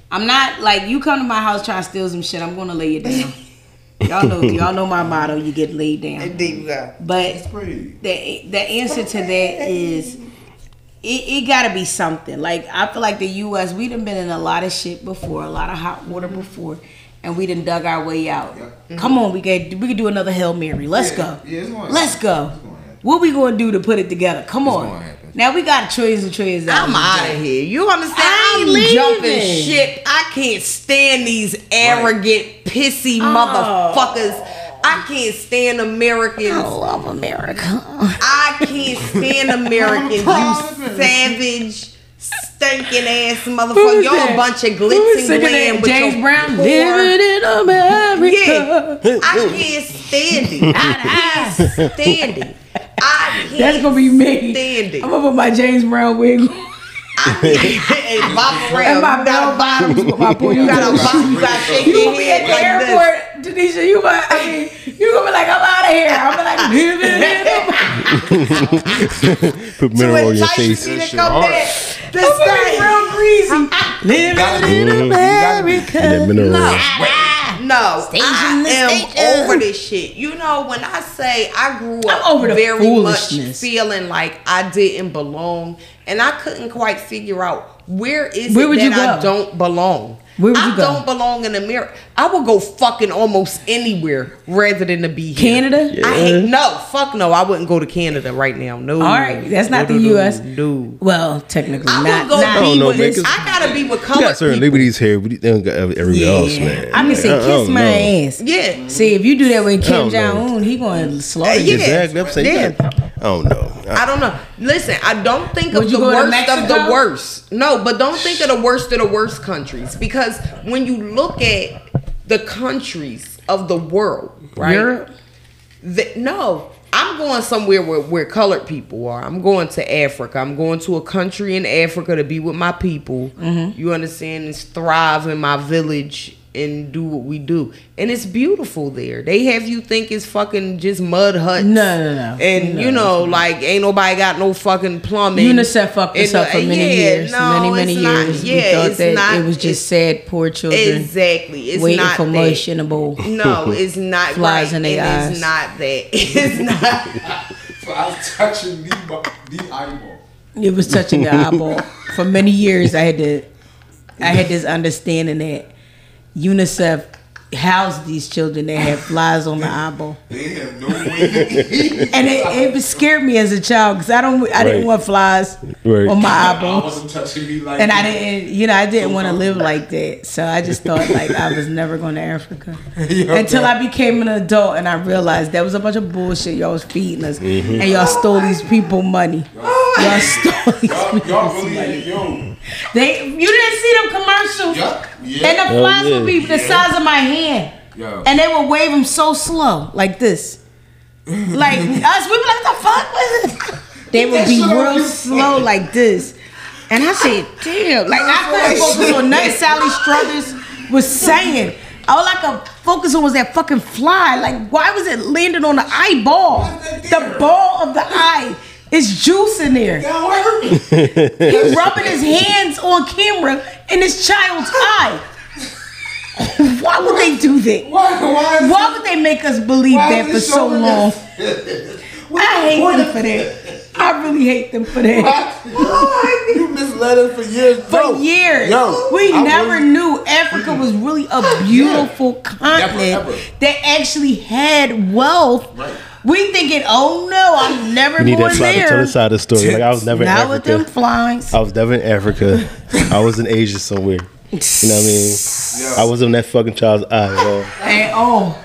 I'm not like you come to my house trying to steal some shit. I'm gonna lay you down. y'all know. Y'all know my motto. You get laid down. Indeed, God. But the the answer to that is it, it gotta be something. Like I feel like the US, we done been in a lot of shit before, a lot of hot water mm-hmm. before, and we done dug our way out. Yeah. Come on, we could we could do another Hail Mary. Let's go. Yeah, it's Let's go. It's going to happen. What we gonna do to put it together? Come It's on. Now we got trillions and trillions. of I'm out of here. You understand? I'm leaving. jumping ship. I can't stand these arrogant, pissy oh. motherfuckers. I can't stand Americans. I love America. I can't stand Americans. You savage, stinking ass motherfucker. Y'all that? a bunch of glitz and glam with James your Brown. poor- Living in America. Yeah, I can't stand it. I can't stand it. I That's gonna be me. stand it. I'm gonna put my James Brown wig on. and Bob Brown, and my you got bell a bottoms with my booty. You got a bob, you got to shake You gonna be at the like this. airport, Denisha. You might, I mean, you gonna be like, I'm out of here. I'm gonna like, living in America. Put To mirror on your face. me to come back. This gonna thing. real greasy. Living in be- you gotta be- And that America. mineral. No, no, Station I am station. over this shit. You know, when I say I grew up I'm over very much feeling like I didn't belong, and I couldn't quite figure out where is Where it would that you I go? don't belong. Where would I you go? don't belong in America. I would go fucking almost anywhere rather than to be here. Canada? I hate no, fuck no. I wouldn't go to Canada right now. No. All right, that's not No, the no, U.S. No. Well, technically I not. would go not I don't be know, with. man, 'cause- I gotta be with You colored got certain people. liberties here, but you don't got everywhere else, man. I'm say I- I kiss my know. ass. Yeah. See, if you do that with I Kim don't. Jong Un, he going to slaughter Yeah. you. Exactly. I'm saying, Yeah. You got- I don't know. I- I don't know. Listen, I don't think Would of you the worst of the worst. No, but don't think of the worst of the worst countries because when you look at the countries of the world, right? Europe? The, no, I'm going somewhere where, where colored people are. I'm going to Africa. I'm going to a country in Africa to be with my people. Mm-hmm. You understand? And thrive in my village and do what we do. And it's beautiful there. They have you think it's fucking just mud huts. No, no, no. And No, you know, like ain't nobody got no fucking plumbing. UNICEF fucked us up for uh, many yeah, years. no, many, many it's not. years. Yeah, we thought it's that not, it was just sad, poor children Exactly. It's waiting not for that. mush in a bowl. No, it's not Flies right. in their and eyes. It's not that. It's not. I was touching the, the eyeball. It was touching the eyeball. For many years, I had to, I had this understanding that UNICEF housed these children that had flies on the eyeball, They have no way. and it, it scared me as a child because I don't, I didn't want flies Right. on my eyeball. wasn't touching me like And I didn't, you know, I didn't want to live like that. So I just thought like I was never going to Africa until I became an adult and I realized that was a bunch of bullshit y'all was feeding us, mm-hmm. and y'all stole these people money. Y'all stole these Y'all, people y'all really, money. yo, They, you didn't see them commercials, yeah, yeah. and the flies yeah. would be the size of my hand, Yo. and they would wave them so slow, like this. Like us, we be like, the fuck was it? They would be That shit on real slow like this. And I said, damn, like I couldn't focus on nothing Sally Struthers was saying. All I could focus on was that fucking fly. Like, why was it landing on the eyeball? The ball of the eye is juice in there. He's rubbing his hands on camera in his child's eye. Why would they do that? Why, why, is Why would they make us believe that for so long? us- I hate them for that. I really hate them for that. you misled us for years. For Yo, years, yo, we I never really- knew Africa was really a beautiful continent ever. that actually had wealth. Right. We thinking, oh no, I'm never You need going that slide to tell the side of the story. Like I was never in Not with them Africa. flies. I was never in Africa. I was in Asia somewhere. You know what I mean? I wasn't in that fucking child's eye at all.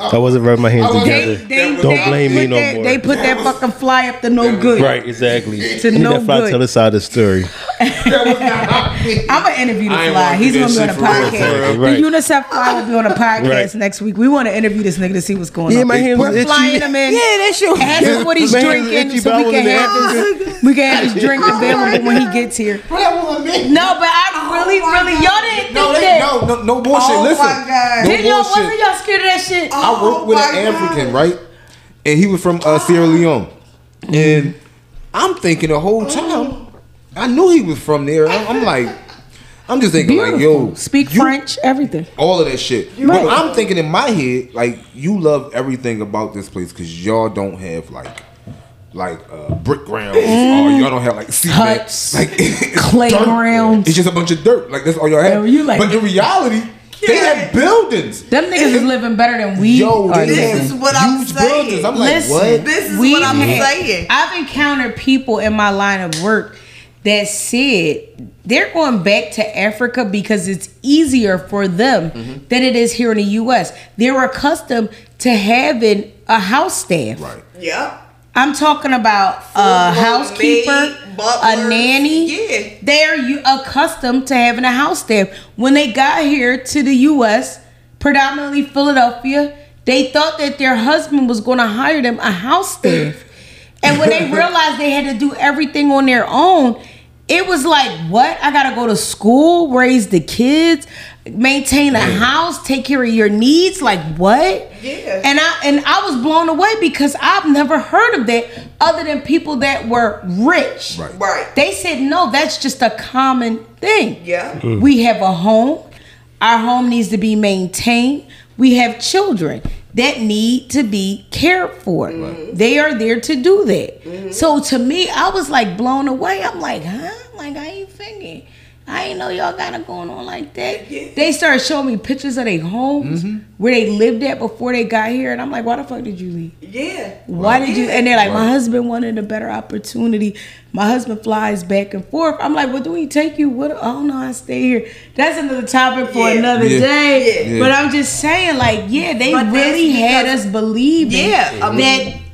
Oh, I wasn't rubbing my hands I wasn't- they, together. they, Don't they blame me no that, more. They put that fucking fly up to no good. Right, exactly. To You need no that fly good. tell the side of the story. I'm gonna interview the I fly. He's gonna be on a shit for real, podcast. The UNICEF fly will be on a podcast Right. next week. We want to interview this nigga to see what's going Yeah, on. my hands We're itchy. flying him in. Yeah, that's your. Ask him what he's My hands was drinking so we can have his, we can have his drink available when he gets here. That wasn't me. No, but I really, really, y'all didn't No, think they, that. no, no, no bullshit. Oh Listen, no Did y'all bullshit. wasn't y'all scared of that shit? I worked with Oh an African, right? And he was from uh, Sierra Leone. And I'm thinking the whole time, I knew he was from there. I'm, I'm like, I'm just thinking like, yo, Speak you- French, everything. all of that shit. Right. But I'm thinking in my head, like, you love everything about this place because y'all don't have like. Like uh, brick grounds, or y'all don't have like cement. Huts, like clay dirt. grounds. It's just a bunch of dirt. Like that's all y'all have. Yeah, you like- but in reality, They have buildings. Them niggas is living better than we Yo, are they This is what I'm huge saying. buildings. I'm like, what? This is We what I'm had- saying. I've encountered people in my line of work that said they're going back to Africa because it's easier for them Mm-hmm. than it is here in the U.S. They're accustomed to having a house staff. Right. Yep. I'm talking about a Full-blown housekeeper, maid, a nanny. Yeah. They're you accustomed to having a house staff. When they got here to the U.S., predominantly Philadelphia, they thought that their husband was going to hire them a house staff. And when they realized they had to do everything on their own, it was like, what? I gotta go to school, raise the kids, maintain a house, take care of your needs. Like what? Yeah. And I and I was blown away because I've never heard of that other than people that were rich. Right. Right. They said no, that's just a common thing. Yeah. Mm. We have a home. Our home needs to be maintained. We have children that need to be cared for. They are there to do that. Mm-hmm. So to me, I was like blown away. I'm like, huh? Like I ain't thinking. I ain't know y'all got it going on like that. Yeah. They started showing me pictures of their homes mm-hmm. where they lived at before they got here, and I'm like, why the fuck did you leave? Yeah. Why did you? And they're like, my husband wanted a better opportunity. My husband flies back and forth. I'm like, well, do we take you? What? Oh no, I stay here. That's another topic for Yeah. another Yeah. day. Yeah. But I'm just saying, like, yeah, they But really had us believe, Yeah. I mean,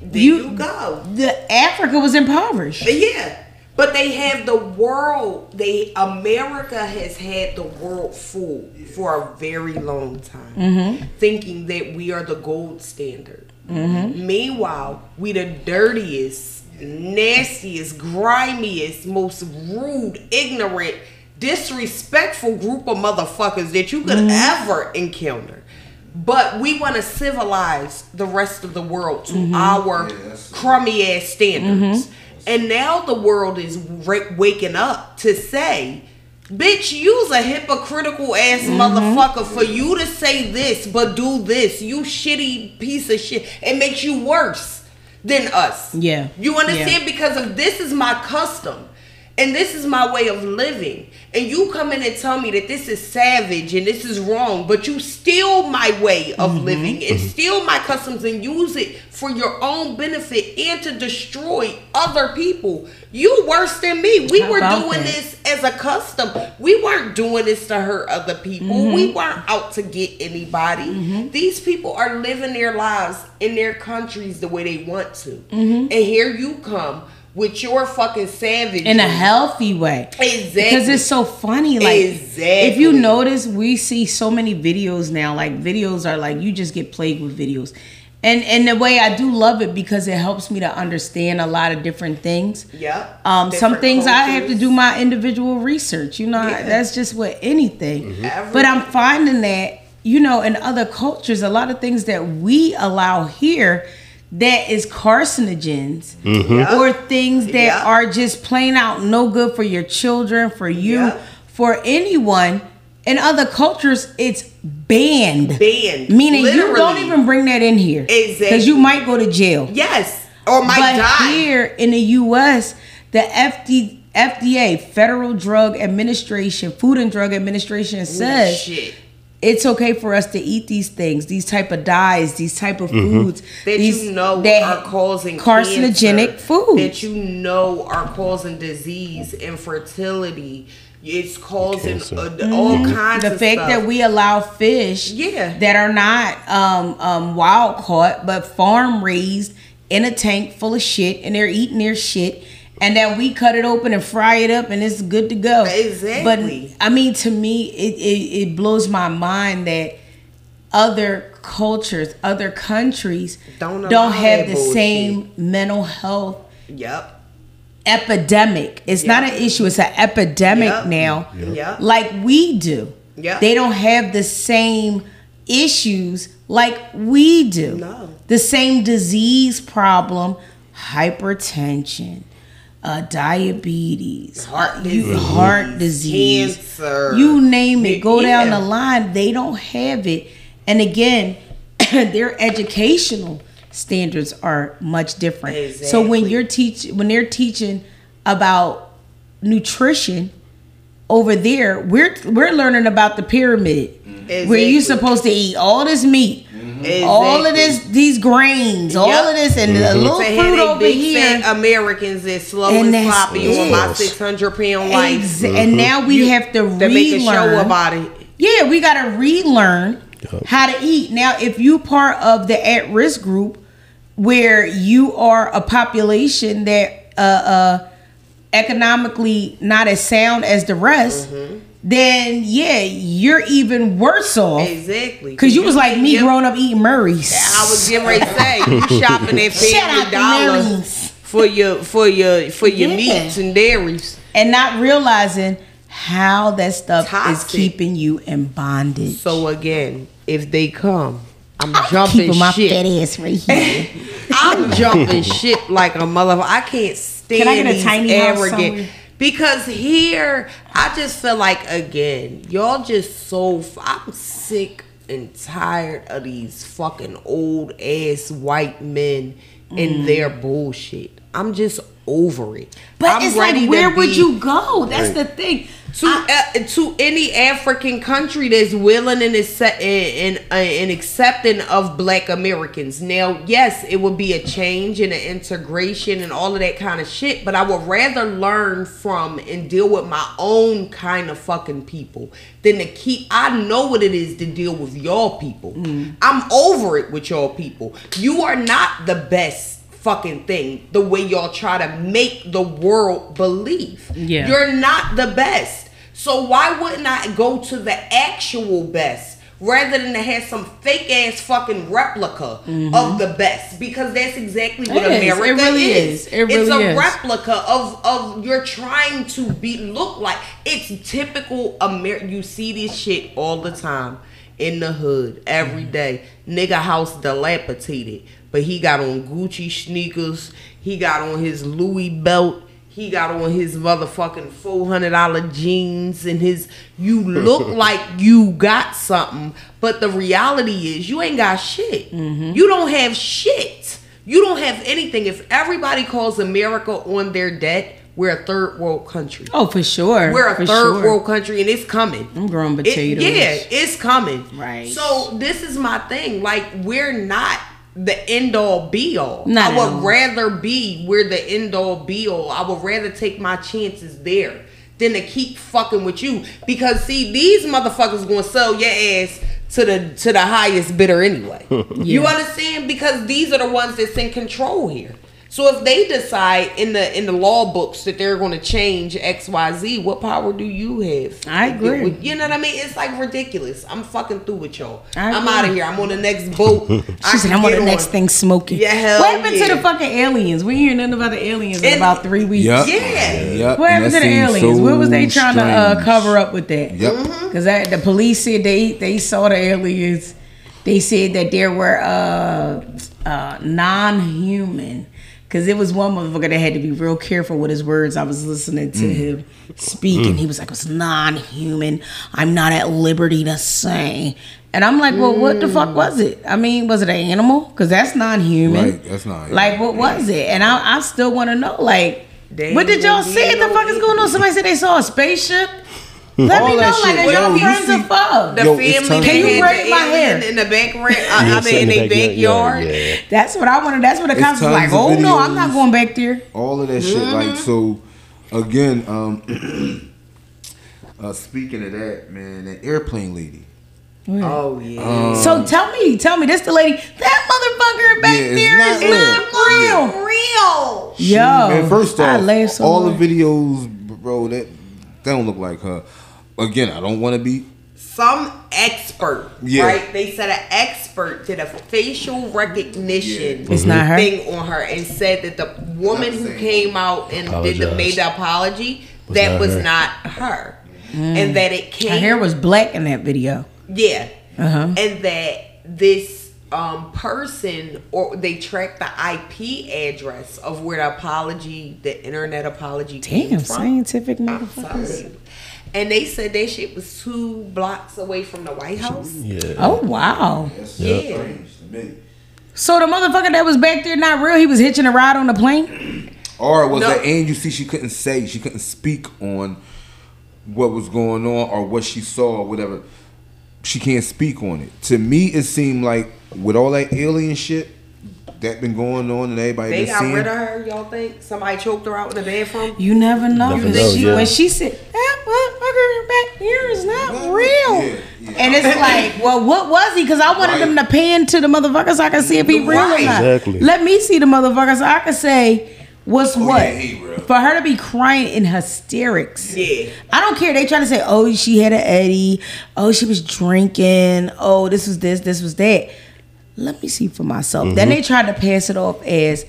that you, you go. the Africa was impoverished. But yeah. But they have the world. They America has had the world fooled for a very long time, Mm-hmm. thinking that we are the gold standard. Mm-hmm. Meanwhile, we the dirtiest, nastiest, grimiest, most rude, ignorant, disrespectful group of motherfuckers that you could mm-hmm. ever encounter. But we want to civilize the rest of the world to mm-hmm. our Yes. crummy ass standards. And now the world is ra- waking up to say, bitch, you's a hypocritical ass mm-hmm. motherfucker for you to say this but do this. You shitty piece of shit. It makes you worse than us. Yeah. You understand? Yeah. Because of this is my custom. And this is my way of living. And you come in and tell me that this is savage and this is wrong, but you steal my way of Mm-hmm. living and steal my customs and use it for your own benefit and to destroy other people. You worse than me. We How were doing that? this as a custom. We weren't doing this to hurt other people. We Mm-hmm. weren't out to get anybody. These people are living their lives in their countries the way they want to. Mm-hmm. And here you come with your fucking savage in a healthy way. Exactly. Because it's so funny. Like Exactly. if you notice, we see so many videos now. Like videos are like you just get plagued with videos. And and the way I do love it because it helps me to understand a lot of different things. Yep. Um, some things I have to do my individual research. You know, Yeah. that's just with anything. Mhm. But I'm finding that you know in other cultures, a lot of things that we allow here that is carcinogens mm-hmm. Yep. or things that Yeah. are just plain out no good for your children, for you, Yeah. for anyone. In other cultures, it's banned. Banned. Meaning you don't even bring that in here. Exactly. Because you might go to jail. Yes. Or might but die. here in the U.S., the FD, FDA, Federal Drug Administration, Food and Drug Administration says shit. It's okay for us to eat these things, these type of dyes, these type of foods that these, you know that are causing carcinogenic cancer, foods. that you know are causing disease, infertility. It's causing Cancer. uh, all kinds of the of fact stuff. that we allow fish Yeah. that are not um, um, wild caught but farm raised in a tank full of shit and they're eating their shit and that we cut it open and fry it up and it's good to go Exactly. but i mean to me it, it, it blows my mind that other cultures other countries Don't don't, have the bullshit. same mental health Yep. epidemic it's not an issue it's an epidemic Yep. now Yep. like we do. Yeah. They don't have the same issues like we do. No. The same disease problem, hypertension, uh, diabetes, Heart uh, you- disease, heart disease, cancer. you name it. Go down the line. They don't have it. And again, their educational standards are much different. So when you're teach when they're teaching about nutrition, over there, we're we're learning about the pyramid. Where you Exactly. supposed to eat all this meat, all of this, these grains, all Yep. of this, and a little to fruit over big here. fat Americans is slow And and, that's sloppy it. on my six hundred pound life Ex- And now we have to to make a show relearn. about it. Yeah, we got to relearn Yup. how to eat. Now, if you part of the at risk group where you are a population that uh, uh, economically not as sound as the rest, Mm-hmm. Then yeah, you're even worse off. Exactly. Because you was like me Yep. growing up eating Murray's. I was getting ready to say you shopping at Shout Family out to Dollar Mary's. for your for your for your Yeah. meats and dairies. and not realizing how that stuff is keeping you in bondage. So again, if they come, I'm, I'm jumping keeping my shit. fat ass right here. I'm jumping shit like a motherfucker. I can't stand Can I get a these tiny house arrogant. Because here, I just feel like again, y'all just so. f- I'm sick and tired of these fucking old ass white men and mm. their bullshit. I'm just over it. Mm. But I'm it's like, where would be- you go? That's the thing. to uh, to any African country that's willing and accept and, and, uh, and accepting of Black Americans. Now, yes, it would be a change and an integration and all of that kind of shit, but I would rather learn from and deal with my own kind of fucking people than to keep. I know what it is to deal with y'all people. I'm over it with y'all people. You are not the best fucking thing the way y'all try to make the world believe. Yeah. You're not the best. So why wouldn't I go to the actual best rather than to have some fake ass fucking replica of the best? Because that's exactly what Mm-hmm. It is. It America really is. is. It it's a is. replica of of you're trying to be look like it's typical Amer. You see this shit all the time in the hood every mm-hmm. day. Nigga house dilapidated, but he got on Gucci sneakers. He got on his Louis belt. He got on his motherfucking four hundred dollar jeans and his. You look like you got something, but the reality is you ain't got shit. Mm-hmm. You don't have shit. You don't have anything. If everybody calls America on their debt, we're a third world country. Oh, for sure. We're a for third sure. world country, and it's coming. I'm growing It- potatoes. yeah, it's coming. Right. So this is my thing. Like we're not the end all be all. Not I would rather be we're the end all be all. I would rather take my chances there than to keep fucking with you. Because see, these motherfuckers gonna sell your ass to the to the highest bidder anyway. You understand? Because these are the ones that's in control here. So if they decide in the in the law books that they're going to change X Y Z, what power do you have? I agree. with- You know what I mean? It's like ridiculous. I'm fucking through with y'all. I I'm out of here. I'm on the next boat. She said, "I'm on the next thing smoking." Yeah, hell What happened to the fucking aliens? We ain't hear nothing about the aliens in about three weeks. Yep. Yeah. Yep. What and happened to the aliens? so what was they trying to uh, cover up with that? Yep. Mm-hmm. Because the police said they they saw the aliens. They said that there were uh, uh, non-human. Because it was one motherfucker that had to be real careful with his words. I was listening to Mm. him speak, and he was like, "It's non-human. I'm not at liberty to say." And I'm like, "Well, what the fuck was it? I mean, was it an animal? Because that's non-human. Right, that's not- Like, what was it? And I, I still want to know, like, They what did y'all see? say? The no fuck is going on? Somebody said they saw a spaceship. Let All me know, like, shit, are y'all you friends see- or fuck? The Yo, family time- that Can you had braid my alien hair? in the back, ra- Yeah, I mean, in something their like backyard. yeah. That's what I wanted. That's what the It's cops was like. tons of Oh no, I'm not going back there. all of that shit. Like Mm-hmm. so, again, um, uh, speaking of that, man, that airplane lady. Oh yeah. so tell me, tell me, this the lady. That motherfucker back Yeah, it's there not is not real. real. real. Yo, man, first off, laughed all the videos, bro, that they don't look like her. Again, I don't want to be. Some expert, Yeah. right? They said an expert did a facial recognition It's not her? thing on her and said that the woman who came out and did the Apologized. made the apology Was that not was her. not her, and that it came Her hair was black in that video. Yeah. Uh-huh. And that this um person or they tracked the IP address of where the apology, the internet apology came Damn, from. scientific I'm motherfuckers. sorry. And they said that shit was two blocks away from the White House. Yeah. Oh wow. Yeah. So the motherfucker that was back there not real. He was hitching a ride on the plane. Or was No. that and you see she couldn't say, she couldn't speak on what was going on or what she saw or whatever. She can't speak on it. To me, it seemed like with all that alien shit that been going on and everybody They been got seeing. rid of her. Y'all think somebody choked her out in the bathroom? You never know. Never When know, she, yeah. when she said that motherfucker back here is not real, Yeah, yeah. and it's like, well, what was he? Because I wanted Right. them to pan to the motherfucker so I can see if he real or not. Exactly. Let me see the motherfucker so I can say what's Oh, what. yeah, he. For her to be crying in hysterics. Yeah. I don't care. They try to say, oh, she had an Eddie. Oh, she was drinking. Oh, this was this, this was that. Let me see for myself. Then mm-hmm. they tried to pass it off as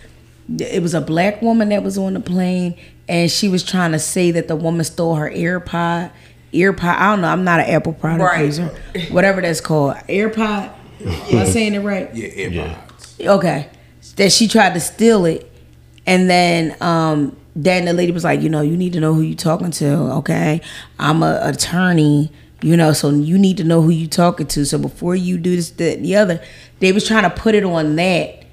it was a black woman that was on the plane, and she was trying to say that the woman stole her AirPod. AirPod. I don't know. I'm not an Apple product Right. user. Whatever that's called. AirPod. Am I saying it right? Yeah, AirPods. okay that she tried to steal it and then um then the lady was like you know you need to know who you talking to okay i'm a attorney you know so you need to know who you talking to so before you do this that, and the other they was trying to put it on that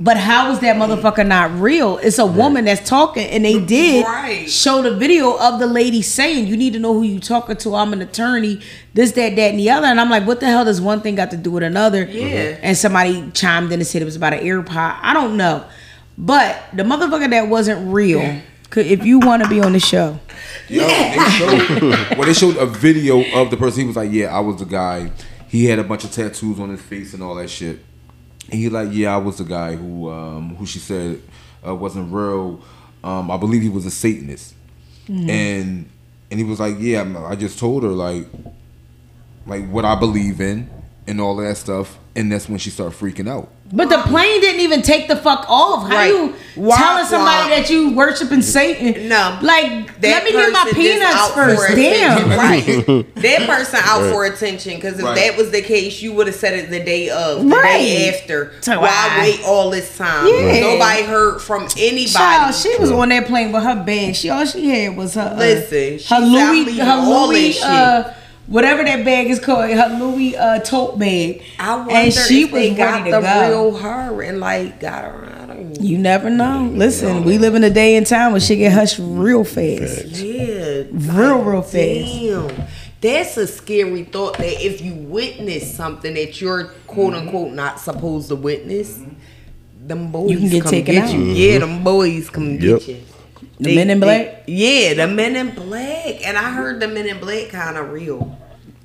but how is that motherfucker not real? It's a woman that's talking, and they did Right. show the video of the lady saying, "You need to know who you talking to. I'm an attorney. This, that, that, and the other." And I'm like, "What the hell does one thing got to do with another?" Yeah. And somebody chimed in and said it was about an AirPod. I don't know, but the motherfucker that wasn't real. Could, if you want to be on the show, Yo, they showed well, they showed a video of the person. He was like, "Yeah, I was the guy." He had a bunch of tattoos on his face and all that shit. He like, "Yeah, I was the guy who um, who she said uh, wasn't real. Um, I believe he was a Satanist." And and he was like, "Yeah, I just told her like like what I believe in and all that stuff." And that's when she started freaking out. but the plane didn't even take the fuck off. How Right. you Wah, telling somebody wah. that you worshiping Satan? No. like That let me get my peanuts first. Damn. Right. that person out for attention. Because if Right. that was the case, you would have said it the day of, the Right. day after. So Why I- wait all this time? Yeah. Nobody heard from anybody. Child, she was on that plane with her bag. She all she had was her. uh, Listen, she's her out Louis, leaving her all Louis, that uh, whatever that bag is called, her Louis uh, tote bag. I wonder and she if was they ready got to the go. real her and like got her. I don't even You never know. Listen, we live in a day and time where she get hushed real fast. Yeah, Real, like, real fast. Damn, that's a scary thought. That if you witness something that you're quote unquote not supposed to witness, them boys You can get come taken get out. you. Yeah, them boys come Yep. get you. The Men in Black? yeah, the Men in Black, and I heard the Men in Black kind of real.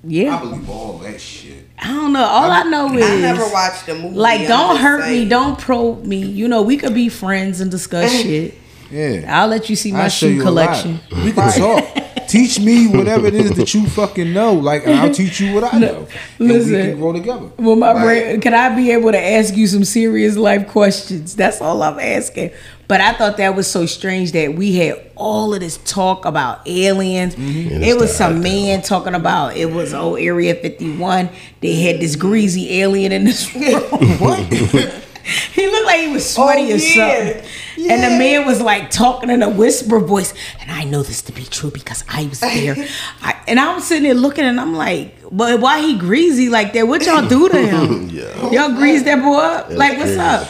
Yeah, I believe all that shit. I don't know. All I know is I never watched the movie. like, don't just hurt me, don't probe me. You know, we could be friends and discuss shit. Yeah. I'll let you see my I'll shoe collection. We can talk. Teach me whatever it is that you fucking know, like, and I'll teach you what I know. And we listen. can grow together. Well, my Like, brain, can I be able to ask you some serious life questions? That's all I'm asking. But I thought that was so strange that we had all of this talk about aliens. Mm-hmm. It was some man talking about it was oh Area 51. They had this greasy alien in this room. he looked like he was sweaty Oh, or yeah. something. And the man was like talking in a whisper voice, and I know this to be true because I was there. I, and I'm sitting there looking, and I'm like, "But why he greasy like that? What y'all do to him? Yeah. Y'all grease that boy up? Like what's crazy. up?"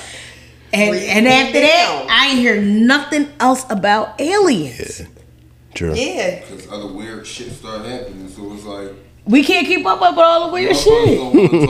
And and after that. I ain't hear nothing else about aliens. True. Yeah, Because other weird shit started happening, so it's like. We can't keep up with all the weird motherfuckers shit.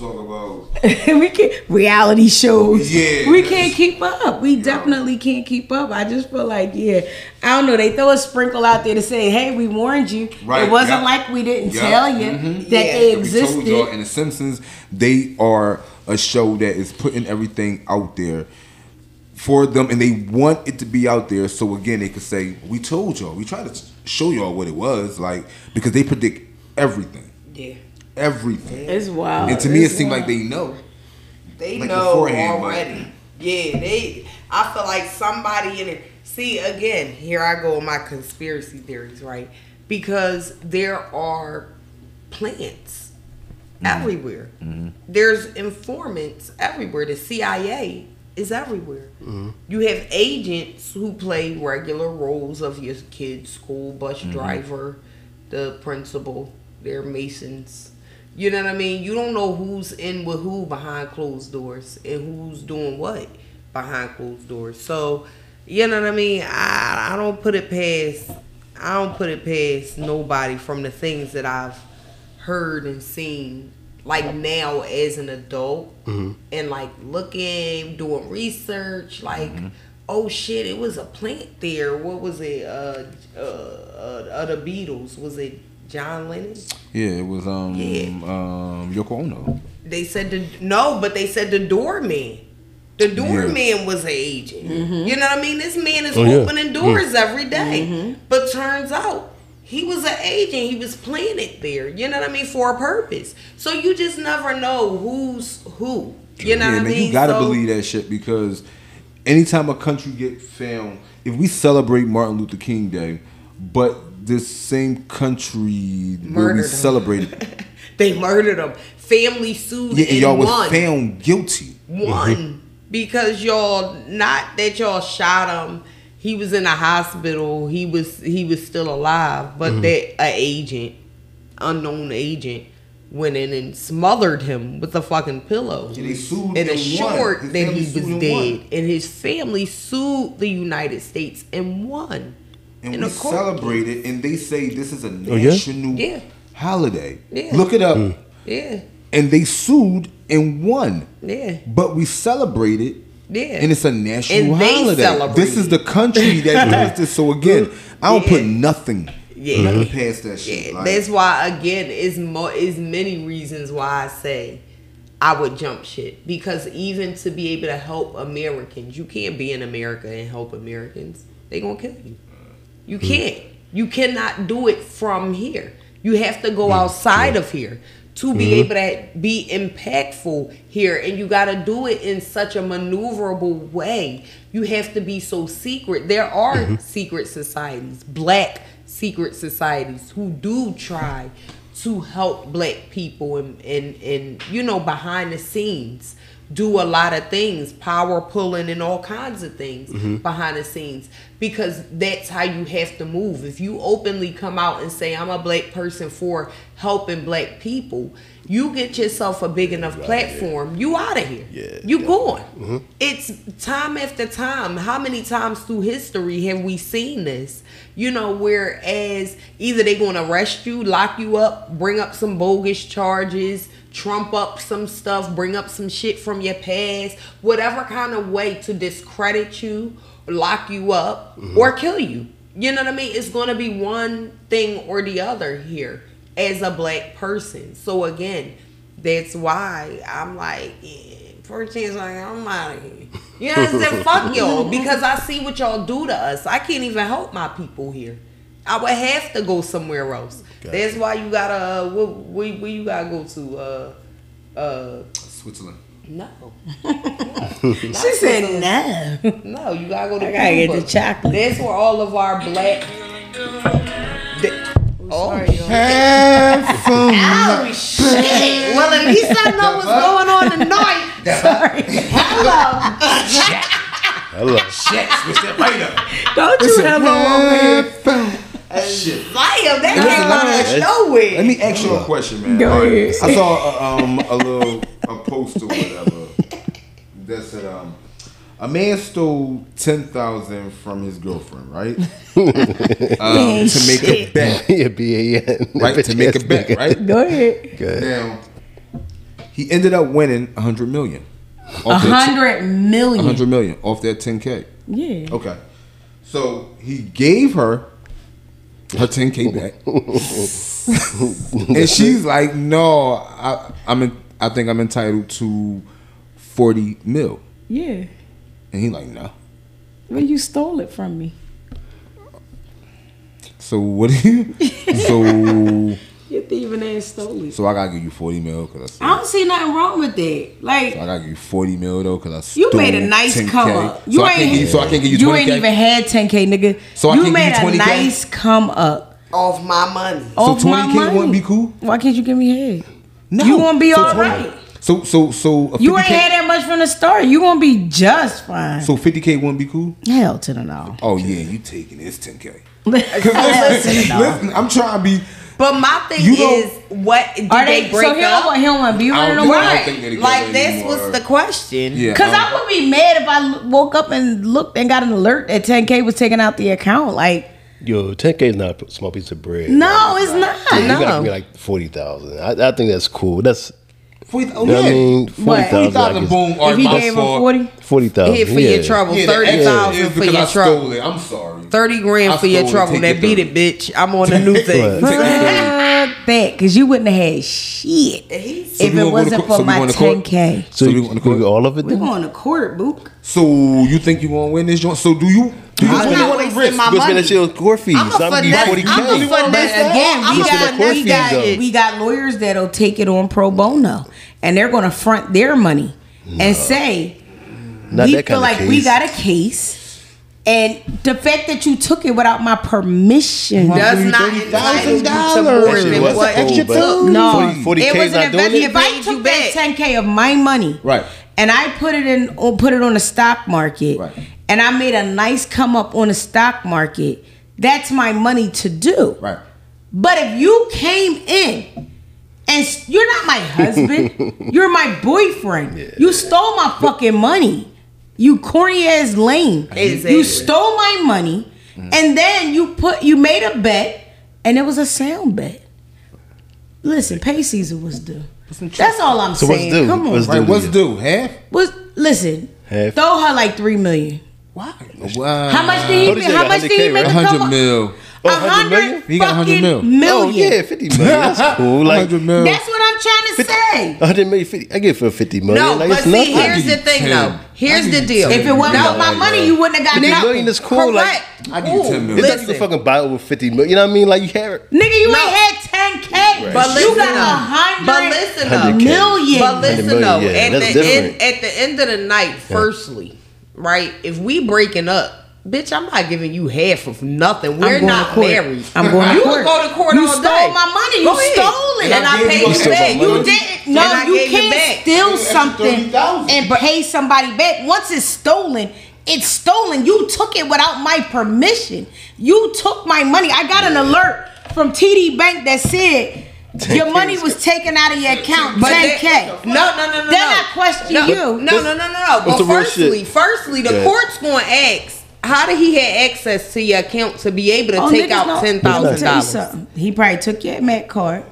Don't want to talk about aliens no more. They want to talk about. we can't reality shows. Yeah. we can't keep up. We definitely can't keep up. I just feel like, yeah, I don't know. They throw a sprinkle out there to say, "Hey, we warned you." Right, It wasn't yep. like we didn't Yep, tell you mhm. that Yeah. they We told y'all existed. in The Simpsons, they are a show that is putting everything out there for them, and they want it to be out there. So again, they could say, "We told y'all. We tried to show y'all what it was like," because they predict everything, yeah. Everything. It's wild. And to me, it It's seemed like they know. They Like know beforehand, already. Yeah, they. I feel like somebody in it. See, again, here I go with my conspiracy theories, right? Because there are plants mm-hmm. everywhere. Mm-hmm. There's informants everywhere. The CIA is everywhere. Mm-hmm. You have agents who play regular roles of your kid's school bus driver, the principal. They're masons. You know what I mean? You don't know who's in with who behind closed doors and who's doing what behind closed doors. So, you know what I mean? I I don't put it past I don't put it past nobody from the things that I've heard and seen. Like now as an adult, and like looking, doing research, like, oh shit, it was a plant there. What was it? Uh, uh, uh, uh the Beatles. Was it John Lennon? Yeah, it was um Yeah. um Yoko Ono. They said the no, but they said the doorman. The doorman was an agent. You know what I mean? This man is Oh, yeah. opening doors every day. But turns out he was an agent. He was planted there. You know what I mean? For a purpose. So you just never know who's who. You know yeah, what I mean? you gotta So- believe that shit because anytime a country get found, if we celebrate Martin Luther King Day, but this same country where we him. celebrated, They murdered him. Family sued yeah, and and y'all was found guilty. One mm-hmm. because y'all not that y'all shot him. He was in a hospital. He was he was still alive, but mm-hmm. that a agent, unknown agent, went in and smothered him with a fucking pillow. Yeah, they sued and and won. assured that he was dead, won. and his family sued the United States and won. And in we a celebrate it, and they say this is a Oh, yeah? national Yeah. holiday. Yeah. Look it up. Hmm. Yeah, And they sued and won. yeah, But we celebrate it. yeah. And it's a national And they holiday. celebrate This is the country that does this. So again, I don't put nothing Yeah. nothing past that shit. Yeah, Like, that's why again is more is many reasons why I say I would jump shit because even to be able to help Americans, you can't be in America and help Americans. They gonna kill you. You hmm. can't. You cannot do it from here. You have to go outside of here to be mm-hmm. able to be impactful here and you got to do it in such a maneuverable way. You have to be so secret. There are mm-hmm. secret societies, black secret societies who do try to help black people and, and and you know behind the scenes do a lot of things power pulling and all kinds of things mm-hmm. behind the scenes. Because that's how you have to move. If you openly come out and say i'm a black person for helping black people you get yourself a big enough platform you out of here. Yeah, you yeah. going mm-hmm. it's time after time. How many times through history have we seen this? You know whereas either they're going to arrest you lock you up bring up some bogus charges trump up some stuff bring up some shit from your past whatever kind of way to discredit you lock you up mm-hmm. or kill you. You know what i mean? It's going to be one thing or the other here as a black person. So again that's why i'm like yeah, first thing's like i'm out of here. You know what i'm saying? Fuck y'all because i see what y'all do to us. I can't even help my people here. I would have to go somewhere else that's why you gotta uh, where, where, where you gotta go to uh uh Switzerland. no She said no. no you gotta go to I gotta get the chocolate. that's where all of our black the- oh Have fun. Oh shit! Well, at least I know what's going on tonight. Sorry. Hello. Hello. Shit, switch that right up. Don't you hello over here. Have fun. Shit. Damn, that Listen, came let me out ask of you- nowhere. Let me ask you a question, man. Go All right. ahead. I saw a, um, a little a post or whatever that said um, a man stole ten thousand from his girlfriend, right? um, to make a shit. bet, yeah, B-A-N. right? To make a bet, right? Go ahead. Good. Now he ended up winning a hundred million. A hundred million. A hundred million off that ten k. Yeah. Okay. So he gave her her 10k back. and she's like, "No, I I'm in, I think I'm entitled to 40 mil." Yeah. And he like, "No." Well, you stole it from me. So what do you So Your thieving ass stole it. so I got to give you 40 mil cuz I I don't see nothing wrong with that. Like so I got to give you 40 mil though cuz I you made a nice 10K. come up. So You I can't give you, so I can't give you 20k. Ain't even had 10k, nigga. So I you can't give made you a 20K? nice come up. Off my money. So off my 20K money. wouldn't be cool? Why can't you give me head? No. You won't be So all 20 right. So so so a You ain't 50K had that much from the start. You gonna be just fine. So 50k wouldn't be cool? Hell to the no. Oh yeah, you taking this ten k. Listen, listen, I'm trying to be. But my thing You is, what did Are they, they, break so he don't up? want he don't want to be I with her no more? Right. think they together Like this anymore. what's the question. Yeah, Cause um, I would be mad if I woke up and looked and got an alert that 10k was taking out the account. Like Yo, 10K is not a small piece of bread. No, it's not. You No. gotta be like 40,000. I, I think that's cool. That's, Forty- oh, you know what I yeah. mean? 40,000. 40,000, boom. is- If he gave him fault. 40, 40,000. For yeah. your trouble, Yeah, the thirty extra thousand is for your I trouble. stole it. I'm sorry. Thirty grand I for your trouble. take That beat it, bitch. I'm on the new thing. What? fuck that, because you wouldn't have had shit So if it gonna go to wasn't court- so for my going 10K. So, So you, we you wanna going go- all of it We're going to court, Book. So you think you gonna win this joint? So do you? Do you I'm really not want to wasting risk? my You gonna spend that shit on court fees. I'm a I'm gonna finesse. 40K. I'm a finesse. Again, I'm we a got, court we, fees, got, we got lawyers that'll take it on pro bono, and they're going to front their money and say, Not we feel like of we got a case, and the fact that you took it without my permission. Does not entitle you to more That shit than was what cool, you but. No, 40 40K was an not doing investment. If I took that 10k of my money, Right. and I put it in, or put it on the stock market, Right. And I made a nice come up on the stock market, that's my money to do. Right. But if you came in and you're not my husband, you're my boyfriend. You stole my fucking money. You corny ass lame. Exactly. You stole my money mm. and then you put you made a bet and it was a sound bet. Listen, pay Caesar was due. That's all I'm So what's saying. due? Come on. What's Right. due? What's due? Half? Was listen. Half. Throw her like three million. Why? Wow. How much What did is he? that, How much did he 100K, make? a hundred mil. Oh, A 100 hundred million? He got 100 mil. million. Oh, yeah, 50 million. That's cool. Like, hundred mil. That's what I'm trying to say. 100 million, 50. I get it for 50 million. No, like, but it's see, nothing. here's the thing 10. though. Here's the deal. 10. If it wasn't No, about my like money, you wouldn't have got 50 nothing. million is cool. Like, Correct. I give you 10 million. it's like you Listen. can fucking buy over 50 million. You know what I mean? Like, you have Nigga, you No. ain't had 10K. But you listen got though. a hundred But listen though. 100K. million. But listen though, at the end at the end of the night, firstly, right? If we breaking up, bitch, I'm not giving you half of nothing. We're not married. I'm going to court. go to court You all stole day. my money. You stole it. and And I I paid you you back. You didn't. No, you can't steal something 30,000. and pay somebody back. Once it's stolen, it's stolen. You took it without my permission. You took my money. I got an alert from TD Bank that said your 10K money was taken out of your account. But 10K. they- No, no, no, no. They're no. not questioning no, you. No, no, no, no, no. But the real firstly, firstly, the Yeah. court's going to ask. How did he have access to your account to be able to Oh, take out know- ten Let me thousand tell you dollars? He probably took your Mac card.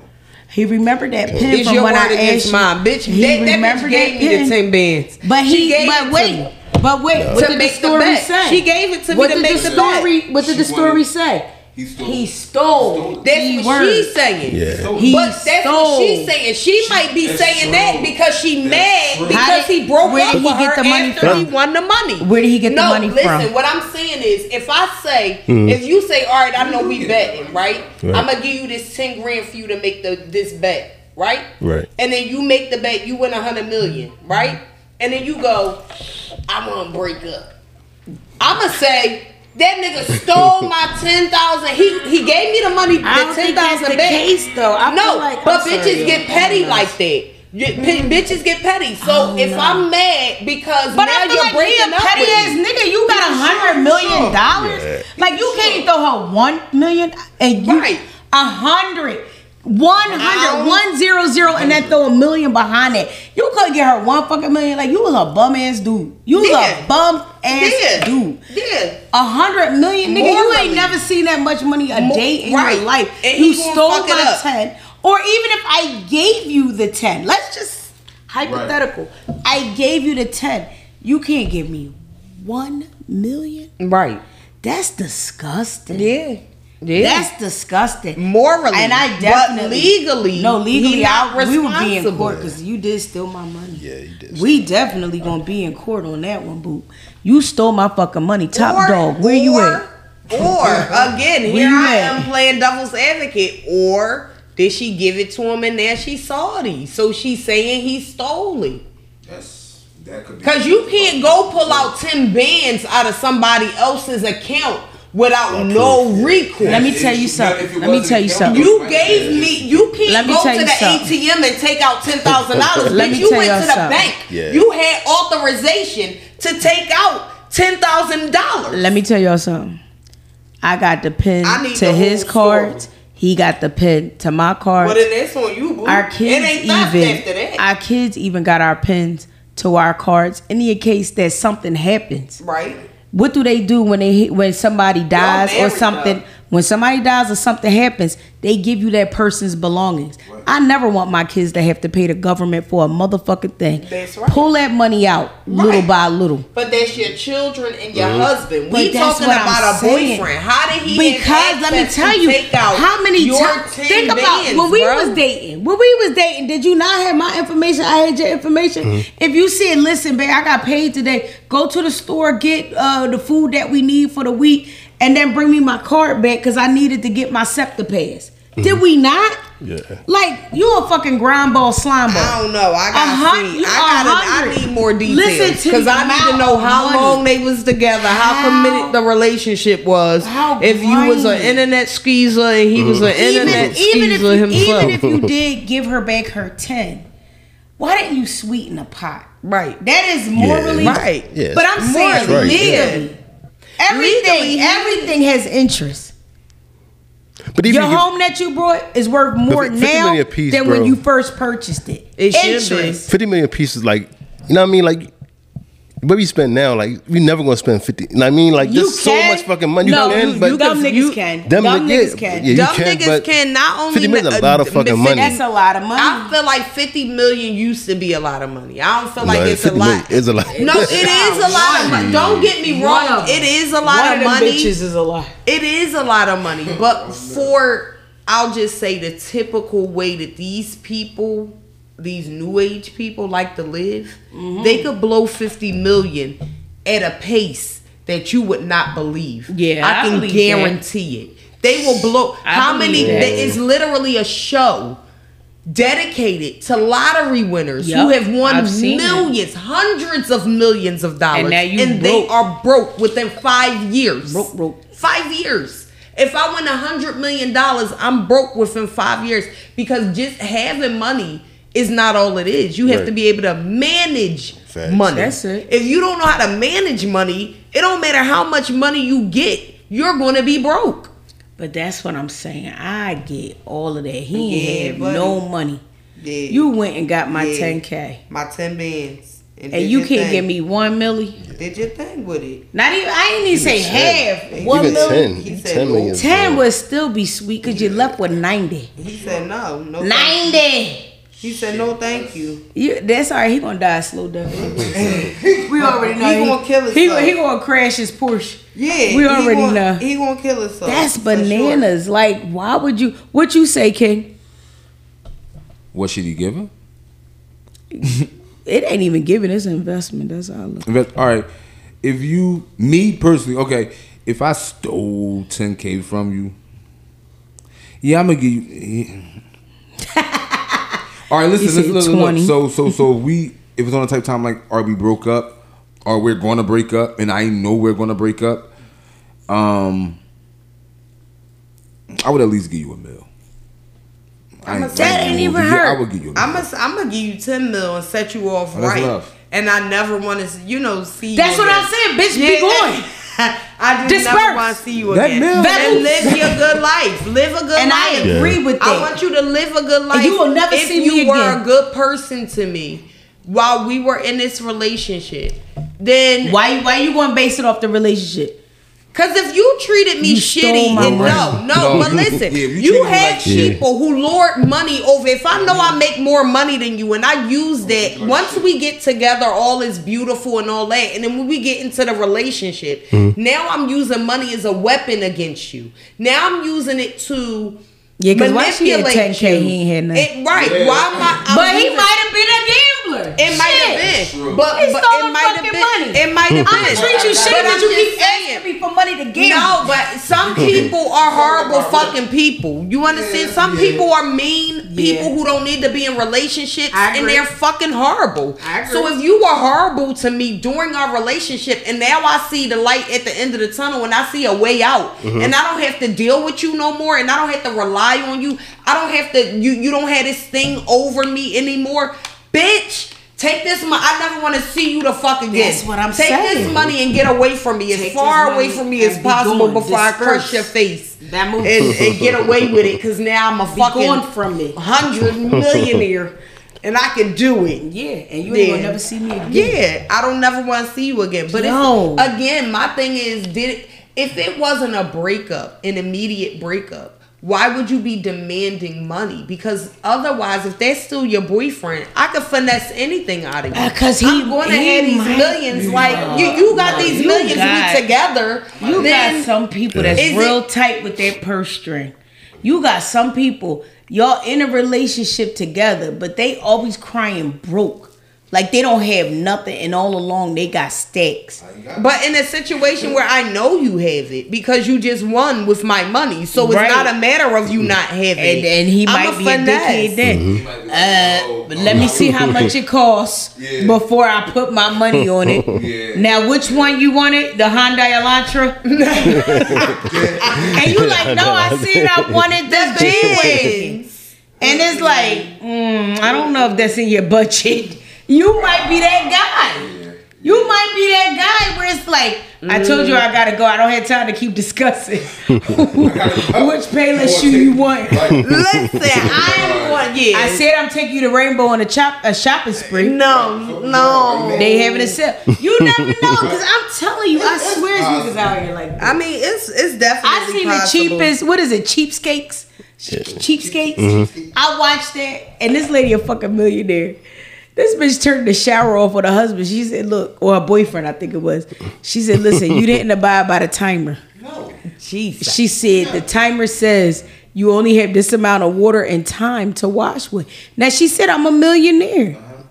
He remembered that pin It's from your when word I asked mine, bitch. He That, that bitch remembered gave that me pin. the ten bands. But She he, gave it but to wait, me. but wait, what To did the make the story say? She gave it to me what to did make the the bet. story? What did the story wanted- say? He stole. He stole. That's Key what word. she's saying. Yeah. He but that's stole. what she's saying. She might be saying true. that because she That's mad true. because did- he broke where up did he with get her the money after he won the money. Where did he get the money? no, money listen, what I'm saying is, if I say, Mm-hmm. if you say, all right, I know we betting, right? Right. I'm gonna give you this ten grand for you to make the this bet, right? Right. And then you make the bet, you win a hundred million, right? And then you go, I want to break up. I'ma say. That nigga stole my ten thousand. He he gave me the money, I the don't ten think that's thousand the back. case, though. I no, feel like- but I'm bitches sorry, get petty I'm like that. You- p- mm-hmm. bitches get petty. So Oh, if no. I'm mad because But now I feel you're like he breaking a up petty with ass me. nigga. You got a hundred million dollars. Like you can't throw her one million and you Right. a hundred. One hundred, Ow. one zero zero, and then throw a million behind it. You couldn't get her one fucking million. Like you was a bum ass dude. You was Yeah. a bum ass Yeah, dude. yeah. A hundred million, nigga. You Morally. ain't never seen that much money a Mo- day in right. your life. And you he stole fuck my ten, or even if I gave you the ten, let's just hypothetical. I gave you the ten. You can't give me one million. Right. That's disgusting. Yeah. Yeah. That's disgusting. Morally. and I But definitely legally, no legally. he not I, we would be in responsible. court because you did steal my money. Yeah, you did. We definitely gonna be in court on that one, boo. You stole my fucking money, top Or- dog. Where you at? Or again, here I at? am playing devil's advocate. Or did she give it to him and now she's salty? So she's saying he stole it. That's that could be. Cause you can't go pull out ten bands out of somebody else's account without no recourse. Let me tell you something. Let me tell you something. You gave me. You can't Let me go tell to the something. ATM and take out ten thousand dollars. Let me you tell went y'all to the something. bank. Yeah. You had authorization to take out ten thousand dollars. Let me tell y'all something. I got the pin I need to the his whole cards. story. He got the pin to my cards. Well, then that's on you, boo. our it kids ain't even after that, our kids even got our pins to our cards in the case that something happens. right? What do they do when they when somebody dies or something? though. When somebody dies or something happens, they give you that person's belongings. I never want my kids to have to pay the government for a motherfucking thing. That's right. Pull that money out little by little. But that's your children and your Mm-hmm. husband. We talking what I'm about a saying. boyfriend. How did he? have Because let me tell to you, take out how many times? Think about bands, when we bro? was dating. When we was dating, did you not have my information? I had your information. Mm-hmm. If you said, "Listen, babe, I got paid today. Go to the store, get uh, the food that we need for the week, and then bring me my card back because I needed to get my SEPTA pass." Did we not? Mm-hmm. Yeah. Like you a fucking grind ball slime ball. I don't know. I gotta hun- see. you I a gotta. I need more details because I need to know how money. long they was together, how, How- committed the relationship was. How if you was an internet skeezer and he was an even, internet even if skeezer himself, even if you did give her back her ten, why didn't you sweeten the pot? right? That is morally Yeah. Right. Yes. But I'm saying That's right. legally, everything, Legally, everything has interest. But even Your if- home that you brought is worth more now piece, than bro. when you first purchased it. It should be. interest. 50 million pieces, like, you know what I mean? Like, what we spend now, like, we never gonna spend 50. You I mean? Like, You there's so much fucking money no, you can, you, but you dumb niggas you- can. them dumb niggas- niggas can. yeah, you Dumb can, niggas but can not only 50 million is a lot of fucking 50 money. That's a lot of money. I feel like 50 million used to be a lot of money. I don't feel like No, it's a lot. million is a lot. No, it is a lot of money. Don't get me wrong. of. It is a One lot of of them money. bitches is a lot. It is a lot of money. But for, I'll just say the typical way that these people, these new age people like to live, Mm-hmm. they could blow 50 million at a pace that you would not believe. Yeah, I I can that. guarantee it. They will blow. I how many? that. that It's literally a show dedicated to lottery winners Yup, who have won that. millions, hundreds of millions of dollars, And you they are broke within five years. Broke, broke. Five years. If I win a hundred million dollars, I'm broke within five years because just having money is not all it is. You have Right. to be able to manage Facts. money. That's it. If you don't know how to manage money, it don't matter how much money you get, you're gonna be broke. But that's what I'm saying. I get all of that. He Yeah, ain't have no money. Yeah. You went and got my Yeah. 10K. My ten bands. And did you can't thing. give me one milli. Did your thing with it. Not even, I didn't even say half. Even One milli. 10. He said 10 million. 10 would still be sweet because you left with 90. He said no, no. thank you. 90! He said no, thank you. You, that's all right. He gonna die a slow death. we already know. He gonna kill He, himself. he gonna crash his Porsche. Yeah, We he already gonna, know. He gonna kill himself. That's for sure. bananas. Like, why would you? What you say, King? What should he give him? It ain't even giving. It's an investment. That's all. I look. Invest- All right. If you, me personally, okay, if I stole 10K from you, yeah, I'm gonna give you. All right, listen, listen, listen, look. 20. So, so, so if we, if it's on a type time like, are we broke up, or we're going to break up, and I know we're going to break up, um, I would at least give you a mill. I I'ma- ain't- That I ain't gonna even hold you. Yeah, hurt. I would give you a mill. I'm gonna I'm gonna give you ten mil and set you off Oh, right. enough. And I never want to, you know, see. you That's what. I'm saying, bitch. Be going. I just Disperse. never want to see you That again. mil- and live your good life. Live a good life. And I life. agree with that. I want you to live a good life. you will never if see me again. If you were a good person to me while we were in this relationship. Then Why? Why you gonna base it off the relationship? Cause if you treated me You shitty, and no, no, No, but listen, yeah, you you, treated me have like shit. people who lord money over. If I know I mm-hmm. make more money than you, and I use oh, that, once we get together, all is beautiful and all that, and then when we get into the relationship, mm-hmm. now I'm using money as a weapon against you. Now I'm using it to. Yeah, 'cause why she had manipulate 10K, you. he ain't had nothing. It- right? Why am I? I'm but he might have been a gambler. it might have been, but, He but stole it might have been. money. It might have been. I'ma treat you shit But because you keep saying. asking me for money to gamble. No, but some people are horrible fucking people. You understand? Some people are mean people Yeah. who don't need to be in relationships I and they're fucking horrible. I agree. So if you were horrible to me during our relationship and now I see the light at the end of the tunnel and I see a way out mm-hmm. and I don't have to deal with you no more and I don't have to rely on you. I don't have to you you don't have this thing over me anymore. Bitch, take this money. I never want to see you the fuck again. That's what I'm take saying. Take this money and get away from me as Take far away from me as be possible before I crush your face That move. and, and get away with it because now I'm a Be fucking gone from me. hundred millionaire and I can do it. Yeah, and you ain't gonna never see me again. Yeah, I don't never want to see you again. But No. again, my thing is, did it, if it wasn't a breakup, an immediate breakup, why would you be demanding money? Because otherwise, if that's still your boyfriend, I could finesse anything out of you. Uh, 'cause he- I'm going to have these might- millions. Like you, you got these You millions. got- we together. You got some people that's Is it- real tight with their purse string. You got some people, y'all in a relationship together, but they always crying broke. Like they don't have nothing, and all along they got stacks. But in a situation where I know you have it because you just won with my money, so it's Right. not a matter of you not having And, it. and he I'm might be a dickhead then. Uh, but let me see how much it costs Yeah. before I put my money on it. Yeah. Now, which one you wanted? The Hyundai Elantra? and you like, no, I said I wanted the G-Wagon. And it's like, mm, I don't know if that's in your budget. You might be that guy. You might be that guy where it's like, I told you I gotta go. I don't have time to keep discussing which Payless shoe you want. Listen, I am going. Yeah, I said I'm taking you to Rainbow on a chop a shopping spree. no, no. They having a sale. You never know, cause I'm telling you, I swear niggas out here like that. I mean, it's it's definitely. I seen the cheapest. What is it? Cheapskates. Cheapskates. Mm-hmm. I watched that, and this lady a fucking millionaire. This bitch turned the shower off with her husband. She said, "Look," or her boyfriend, I think it was. She said, "Listen, you didn't abide by the timer." Jesus. She she said the timer says you only have this amount of water and time to wash with. Now she said I'm a millionaire. Uh-huh.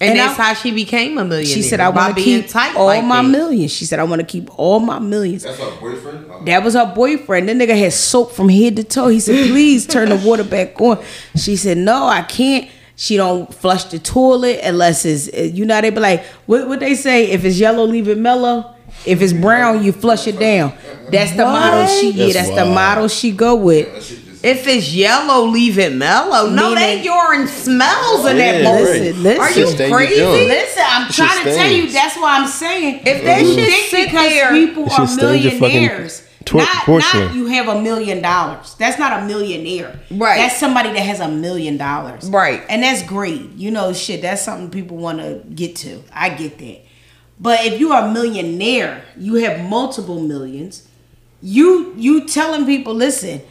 and, and that's I- how she became a millionaire. She said I want to keep all like my that. millions. She said I want to keep all my millions. That's her boyfriend. Oh. That was her boyfriend. That nigga had soap from head to toe. He said, "Please turn the water back on." She said, "No, I can't." She don't flush the toilet unless it's uh, you know they be like what what they say if it's yellow leave it mellow if it's brown you flush it down. That's the model she yeah That's that's the model she go with. That shit just. If it's yellow, leave it mellow. No, Meaning- that urine smells in that Yeah, bowl. Listen, listen. Are you Shit crazy? Listen, I'm Shit trying to tell you. That's why I'm saying. If that you shit think sit because there- people are should fucking millionaires, tor- not, not you have a million dollars. That's not a millionaire. Right. That's somebody that has a million dollars. Right. And that's great. You know, shit. That's something people want to get to. I get that. But if you are a millionaire, you have multiple millions. You you telling people, listen,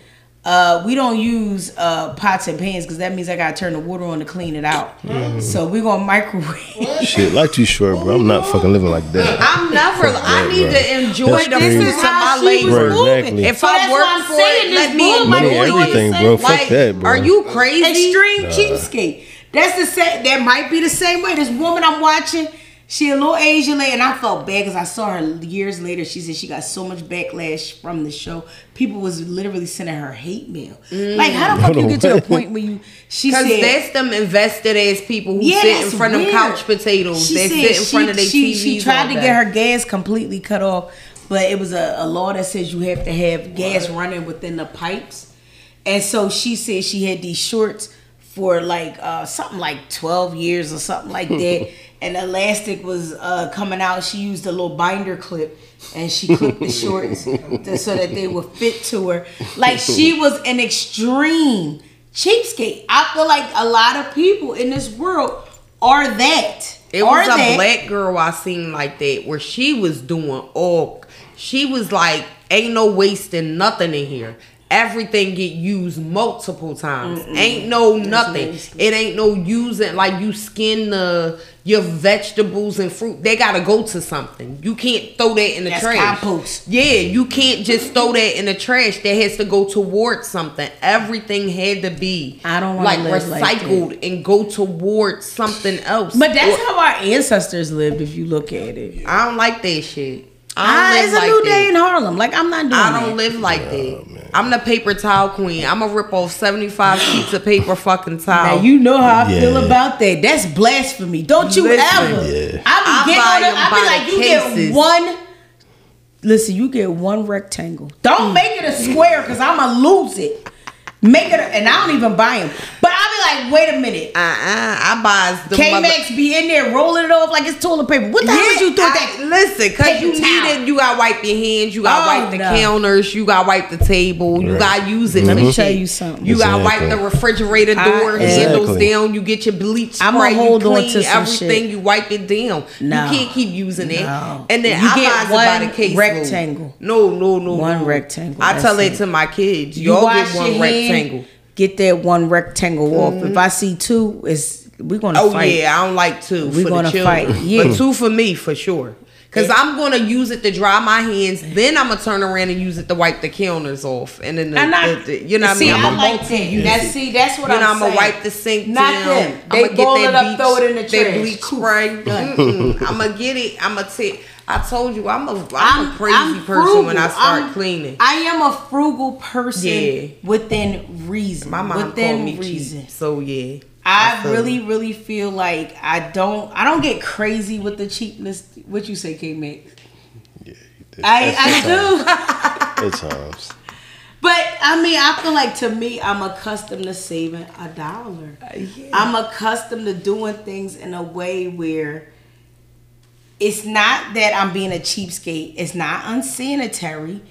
uh, we don't use uh, pots and pans because that means I gotta turn the water on to clean it out. So we're gonna microwave. Shit, life too short, bro. I'm not fucking living like that. I'm never. I need bro. to enjoy That's the crazy. fruits of my she labor. Moving. exactly. If So I work I'm for it, this let me bull enjoy like Money, everything, said. bro. Fuck Like, that, bro. Are you crazy? Extreme cheapskate. That's the same. That might be the same way. This woman I'm watching, she a little Asian lady, and I felt bad because I saw her years later. She said she got so much backlash from the show. People was literally sending her hate mail. Like, how the fuck you get to a point where you? She Because said that's them invested as people who Yeah, sit in front weird. of couch potatoes. She They sit in she, front of their she, TVs. she tried to get her gas completely cut off, but it was a, a law that says you have to have gas running within the pipes. And so she said she had these shorts for like uh, something like 12 years or something like that. And elastic was uh, coming out. She used a little binder clip and she clipped the shorts to, so that they would fit to her. Like she was an extreme cheapskate. I feel like a lot of people in this world are that. It was a that. black girl I seen like that where she was doing all. She was like, "Ain't no wasting nothing in here. Everything get used multiple times. Ain't no nothing. It ain't no using like you skin the your vegetables and fruit. They gotta go to something. You can't throw that in the That's trash. compost. Yeah, you can't just throw that in the trash. That has to go towards something. Everything had to be I don't like live like recycled and go towards something else. But that's Or- how our ancestors lived, if you look at it. I don't like that shit. I Ah, it's live a like new that. day in Harlem. Like I'm not doing I don't live like that. I'm the paper towel queen. I'm gonna rip off 75 sheets of paper fucking towel. Now you know how I feel about that. That's blasphemy. Don't you Listen. ever. Yeah. I I be getting on it. I be like, you cases. get one. Listen, you get one rectangle. Don't make it a square because I'ma lose it. Make it, and I don't even buy them. But I'll be like, wait a minute. Uh uh I buys the K mother- Max be in there rolling it off like it's toilet paper. What the hell was you thought that? Listen, cause Paper you need it. You gotta wipe your hands. You gotta Oh, wipe the no. counters. You gotta wipe the table. You Right. gotta use it. Let me for tell shit. you something. You gotta wipe the refrigerator door, I- door handles Exactly. down. You get your bleach spray. I'ma you hold on clean to some everything. shit. You wipe it down. No. You can't keep using it. No. And then You I get buys it by one case rectangle. No, no, no. One no. rectangle, I tell it it. to my kids. You Y'all wash get one your hand, rectangle. Get that one rectangle off. If mm-hmm. I see two, it's we gonna fight. Oh fight. yeah, I don't like two We for gonna fight, yeah. but two for me for sure. Cause I'm gonna use it to dry my hands, then I'm gonna turn around and use it to wipe the counters off, and then the, And I, the- the- you know what I mean. I'm I like that. You that's see, that's what You I'm know, I'm saying. gonna wipe the sink Not down. them. I'm They gonna get that it up, bleach, throw it in the that trash. bleach Cool. spray. I'm gonna get it. I'm gonna take. I told you, I'm a, I'm, a crazy I'm person when I start I'm- cleaning. I am a frugal person Yeah. within reason. my mom within called me reason. cheap, so yeah. I feel really, you. really feel like I don't. I don't get crazy with the cheapness. What you say, K Max? Yeah, I I do. At times. But I mean, I feel like to me, I'm accustomed to saving a dollar. Uh, I'm accustomed to doing things in a way where it's not that I'm being a cheapskate. It's not unsanitary.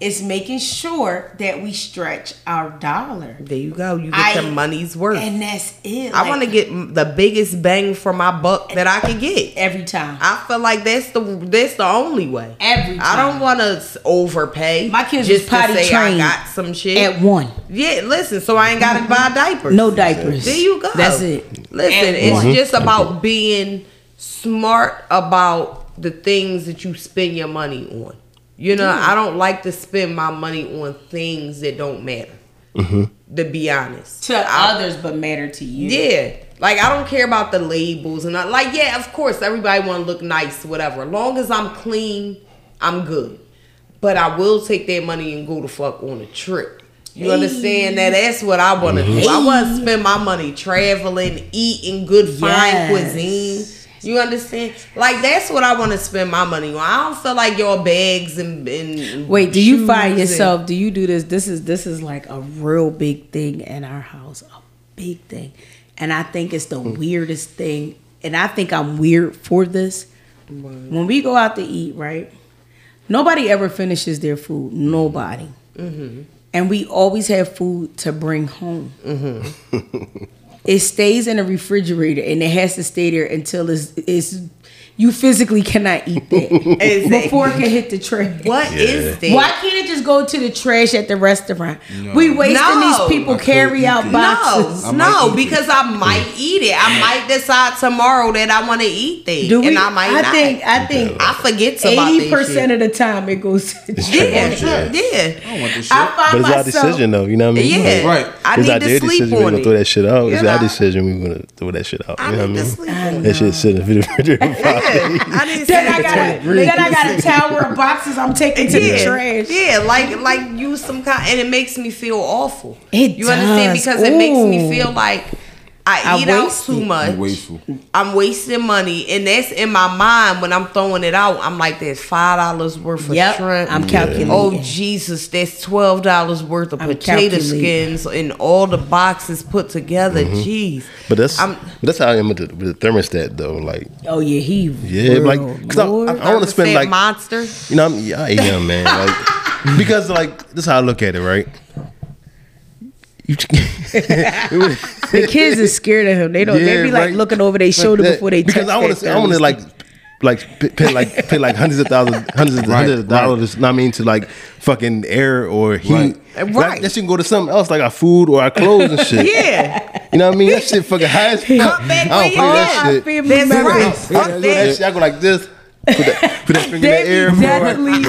It's making sure that we stretch our dollar. There you go. You get I- your money's worth. And that's it. I Like, want to get the biggest bang for my buck that I can get. every time. I feel like that's the that's the only way. Every I don't want to overpay. My kids just was potty to say trained I got some shit. At one, yeah, listen. So I ain't got to buy diapers. no diapers. There you go. That's it. Listen, At it's one. just mm-hmm. about being smart about the things that you spend your money on. You know, I don't like to spend my money on things that don't matter. Mm-hmm. To be honest, to I- others, but matter to you. yeah. Like I don't care about the labels and I, like yeah, of course everybody want to look nice, whatever. As Long as I'm clean, I'm good. But I will take that money and go to fuck on a trip. You understand that? That's what I want to do. I want to spend my money traveling, eating good fine Yes. cuisine. You understand? Like that's what I want to spend my money on. I don't feel like your bags and, and Wait, do you shoes find and- yourself? Do you do this? This is this is like a real big thing in our house, a big thing, and I think it's the hmm. weirdest thing. And I think I'm weird for this. When we go out to eat, right? Nobody ever finishes their food. Nobody. Mm-hmm. And we always have food to bring home. Mm-hmm. it stays in the refrigerator, and it has to stay there until it's, it's you physically cannot eat that Exactly. before it can hit the trash. What is that? Why can't it just go to the trash at the restaurant? We wasting No. these people I carry out it. boxes. No, no, eat because I might eat it. I might decide tomorrow that I want to eat that, Do we? and I might I not. think. I think. I forget about Eighty that percent shit. of the time it goes to the Yeah, trash. yeah, I don't want this shit. I find But it's our decision though, you know what I mean? yeah. Right. I It's need our to their sleep decision. We're gonna throw that shit out. It's our decision. We're gonna throw that shit out. You know what I mean? sleep on it. That shit sit in the refrigerator. Yeah, I need to Then I got a, then I got a tower of boxes I'm taking to the yeah, trash. yeah, like like use some kind, and it makes me feel awful. It you understand does. because it makes me feel like I, I eat out waste too much. You're wasteful. I'm wasting money, and that's in my mind when I'm throwing it out. I'm like, "There's five dollars worth of Yep, shrimp. I'm calculating. Oh Jesus, that's twelve dollars worth of I'm potato skins and all the boxes put together. Mm-hmm. Jeez, But that's I'm- but that's how I am with the, with the thermostat though. Like Oh yeah, he. yeah, like cause I, I, I want to spend like monster. you know I'm, yeah, I am man. Like because like this is how I look at it, right? You, the kids is scared of him. They don't. they Yeah, be like right. looking over their shoulder That- before they because touch I want that to I want to like like pay like pay like hundreds of thousands hundreds of Right, hundreds of dollars. Know what I mean to like fucking air or heat. Right. That- Right. That, shit can go to something else like our food or our clothes and shit. Yeah, You know what I mean? That shit fucking high as fuck. I don't where play you that shit. Family That's members. right. Fuck I do that that. shit. I go like this. Put that, put that finger in the They be air for definitely and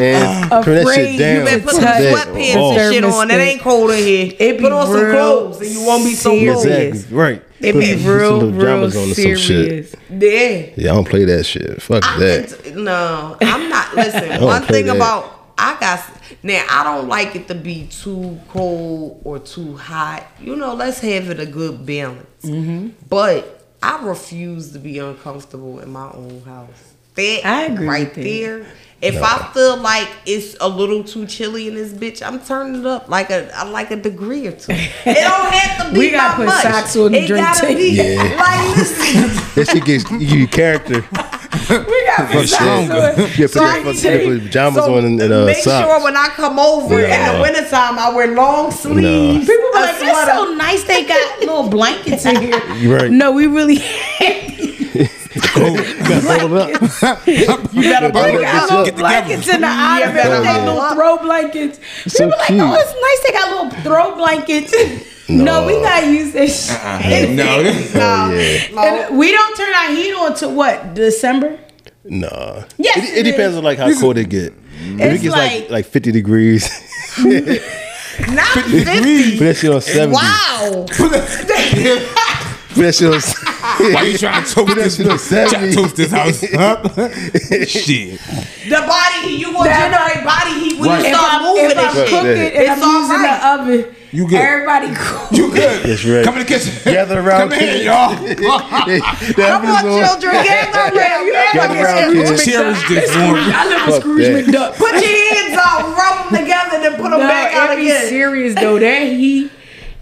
turn that shit down. You better put some That- sweatpants oh. and shit on. It ain't cold in here. It be put on some clothes and you won't be so serious. cold. Exactly. Right. It Put be some- some real, little real on or some shit. serious. Yeah. Yeah, I don't play that shit. Fuck I that. t- no, I'm not. Listen, one thing that. about I got now. I don't like it to be too cold or too hot. You know, let's have it a good balance. Mm-hmm. But I refuse to be uncomfortable in my own house. That I agree right with that. there. If I feel like it's a little too chilly in this bitch, I'm turning it up like a I like a degree or two. It don't have to be We gotta by put much. socks on the it drink gotta tank. be Yeah. like listen. That shit gives you character. We got Fuck that. Yeah, put So I your can fucking tell you- put pajamas so on and, and uh, make socks. sure when I come over in the wintertime, I wear long sleeves. People be like, that's sweater. so nice. They got little blankets in here. Right. No, we really. Hold up. You better We bring out. little blankets in the island. better They huddle little throw blankets. So People like, oh, cute. oh, it's nice. They got little throw blankets. No, we gotta use this. shit. no, Oh, yeah. No. And we don't turn our heat on to what December. Nah. Yes, it, it it depends is. on like how cold it get. If It's it gets like like- like 50 degrees, Not 50. put that shit on 70. Wow. Put that shit on. Why you trying to toast this? shit on Trying to 70. toast this house up? Shit. The body heat, you gonna That- generate body heat when Right. you If start I'm, moving if I'm and shit. cooking and It's I'm all using right. the oven, You good. everybody cool. You good? That's right. Come in the kitchen. Gather around, Come here, y'all. Come on, children, gather around. Gather around, kids. Cherish this one. I live with Fuck Scrooge that. McDuck. Put your hands out, rub them together, then put them No, back out it be again. serious though. That heat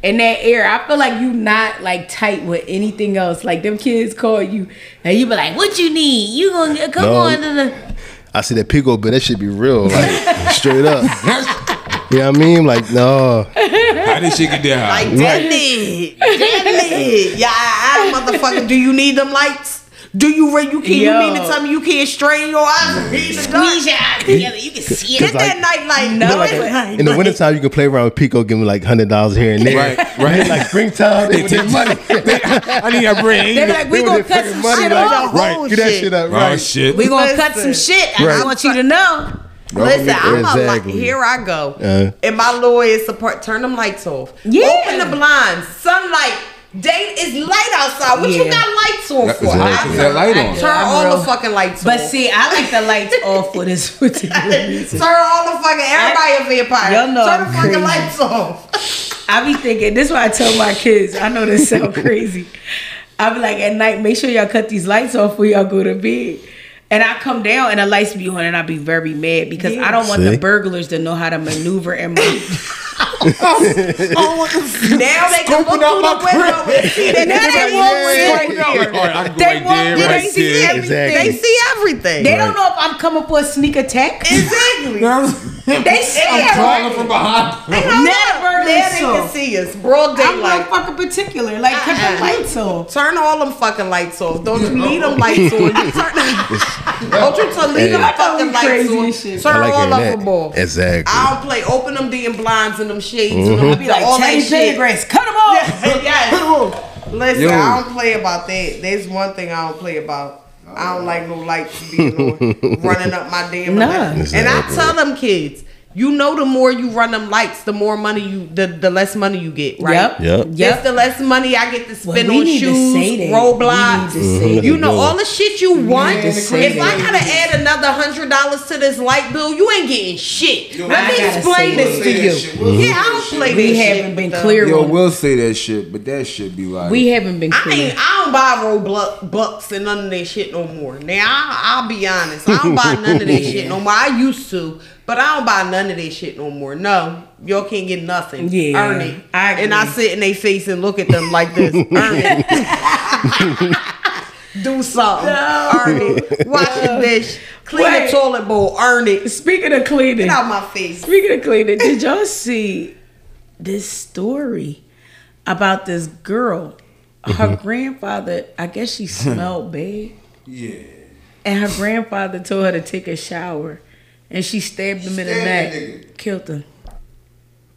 and that air, I feel like you not like tight with anything else. Like them kids call you and you be like, "What you need? You gonna come No. on to the." I see that pico, but that should be real, like straight up. You know what I mean? Like, no. How did she get that high? Like, damn it. Damn it. Yeah, I, I, motherfucker, do you need them lights? Do you re- you can you Yo. mean to tell me you can't strain your eyes and read the dark? Squeeze your eyes together. You can see it. Get it. that night light. No, No, like it- In the wintertime, you can play around with pico, give me like hundred dollars here and there. Right, right. like springtime, they take money. I need that bread. They be like, "We They gonna cut some money, shit off. Right. Get that shit. shit up, Oh right? shit. We gonna cut some Listen. shit. I want you to know." Listen, I'm a Exactly. like, here I go. Uh. and my lawyer support turn them lights off. Yeah. Open the blinds. Sunlight. Day is light outside. What you got lights on for? Exactly. I Put that light on. Turn I'm all real. the fucking lights But on. see, I like the lights off for this particular reason. Turn all the fucking everybody a vampire. Y'all know Turn I'm the fucking crazy. lights off. I be thinking this is why I tell my kids. I know this sound crazy. I be like at night, make sure y'all cut these lights off before y'all go to bed. And I come down and the lights be on, and I be very mad because I don't want See? the burglars to know how to maneuver in my. Now they can look through the window and see that Now they won't see right there. All right, I can go They right won't right they see everything. Exactly. They see everything. They don't know if I'm coming for a sneak attack. exactly. They see I'm. Crawling from behind. They Now don't the know. burglars Now they can see us. Broad I'm not fucking particular. Like cut Uh-uh. the lights off. Turn all them fucking lights off. Don't you need them lights on? You turn, don't you turn, leave them fucking lights Crazy on. shit. Turn like all of them off. Exactly. I don't play. Open them damn blinds and them shades. Mm-hmm. And them, I be like, all that Teddy shit. Cut them off. yes. Listen, Yo. I don't play about that. There's one thing I don't play about. I don't like no lights being on, running up my damn. Nah. And I tell them kids, you know, the more you run them lights, the more money you, the the less money you get, right? Yep. Yep. Just the less money I get to spend Well, we on need to shoes, say that. roadblocks. We need to say Mhm. You know all the shit you want. to If say I gotta add another hundred dollars to this light bill, you ain't getting shit. Let I me explain this to you. Mm-hmm. Yeah, I don't play We this shit haven't been with clear. Yo, we'll say that shit, but that should be like. We haven't been I ain't. I don't buy Roblox bucks and none of that shit no more. Now I'll be honest. I don't buy none of that shit no more. I used to, but I don't buy none of this shit no more. No, y'all can't get nothing. Yeah, earn it. I and I sit in their face and look at them like this. Earn it. Do something. Earn it. Wash the dish. Clean Wait. the toilet bowl. Earn it. Speaking of cleaning, Get out my face. speaking of cleaning, did y'all see this story about this girl? Her mm-hmm. grandfather, I guess she smelled bad. Yeah. And her grandfather told her to take a shower. And she stabbed him in the neck, nigga. killed him.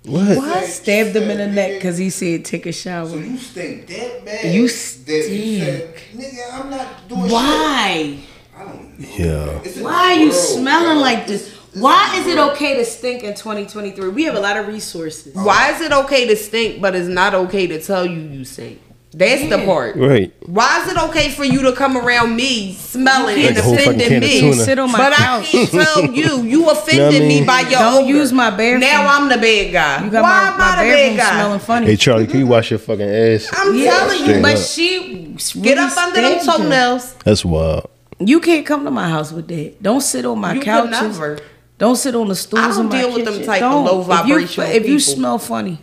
What? What? Stabbed him in the neck because he said take a shower. So you stink that bad? You that said, stink. Nigga, I'm not doing Why? shit. I don't know. Yeah. Why are you world, smelling bro. like this? Why is it okay to stink in 2023? We have a lot of resources. Oh. Why is it okay to stink, but it's not okay to tell you you stink? That's the part. Right. Why is it okay for you to come around me smelling You and Like a whole fucking offending me? Sit on my But I couch. can't tell you. You offended I me by your Don't odor. use my bathroom. Now I'm the bad guy. You got Why my, am my I the bad guy? smelling funny. Hey Charlie, can you wash your fucking ass? I'm Yeah, telling you. Straight but up. she Get up under them stabbed him. toenails. That's wild. You can't come to my house with that. Don't sit on my You couches. Don't sit on the stools. I don't in my deal with them type Don't. low If you- If you, smell funny,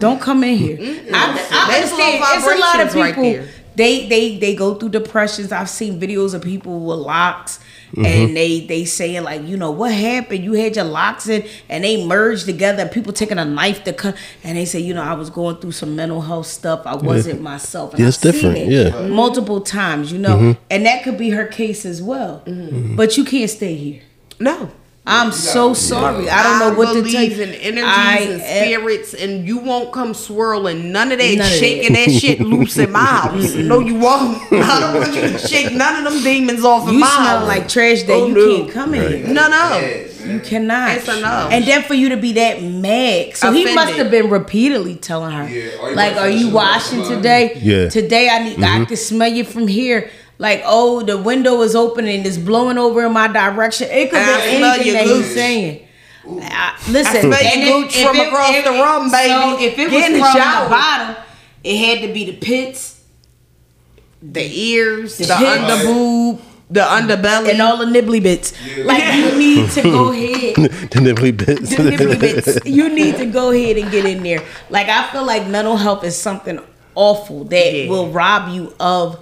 don't come in here. I, I There's low understand. It's a lot of vibrations right people. they they they go through depressions. I've seen videos of people with locks. Mm-hmm. And they they saying like you know what happened you had your locks in and they merged together people taking a knife to cut and they say you know I was going through some mental health stuff I wasn't myself and Yeah, I've it's different, seen it yeah. Mm-hmm. multiple times you know and that could be her case as well Mm-hmm. but you can't stay here No. I'm so sorry. I don't know what to tell believe you. in energies I and spirits, and you won't come swirling none of that, None of shaking that. shit loose in my house. no, you won't. I don't want you to shake none of them demons off in You my smell house. like trash that Oh, you no. can't come in here. No, no. You cannot. It's a no. And then for you to be that mad. So he must have been repeatedly telling her. Yeah, are like, are you washing today? Yeah. Today I need I mm-hmm. can smell you from here. Like, oh, the window is open and it's blowing over in my direction. It could I be smell anything your that gooch. he's saying. I- listen, I and if- gooch if from it- across if- the room, baby. So if it Get was in from the shower. bottom, it had to be the pits The ears, the, hips. under boob, the underbelly. and all the nibbly bits. Like you need to go ahead. the nibbly bits. the nibbly bits. You need to go ahead and get in there. Like I feel like mental health is something awful that Yeah. will rob you of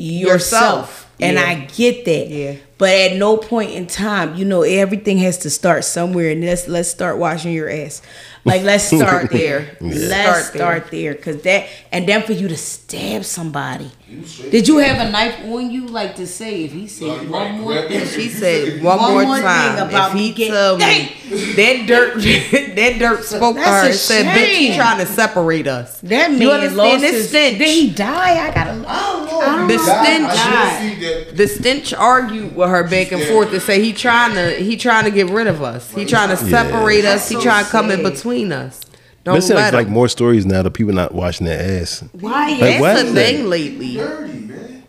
yourself. Yourself. And Yeah. I get that. Yeah. But at no point in time, you know, everything has to start somewhere and let's let's start washing your ass. Like let's start there. Let's Start start, there. there. Cause that and then for you to stab somebody. Did you have a knife on you like to say if he said you one more grab thing? She said one, One more more time. about if me he getting- tell me that dirt, that dirt spoke to her and said, "Bitch, he trying to separate us." That man you understand this his stench? Did he die? I gotta. I don't know. I don't The stench- I did see that. The stench argued with her back and forth to say he trying to he trying to get rid of us. He trying to separate us. He That's trying to come in between us. Don't It seems let like him. more stories now of people not washing their ass. Why? Like, That's what? the thing lately.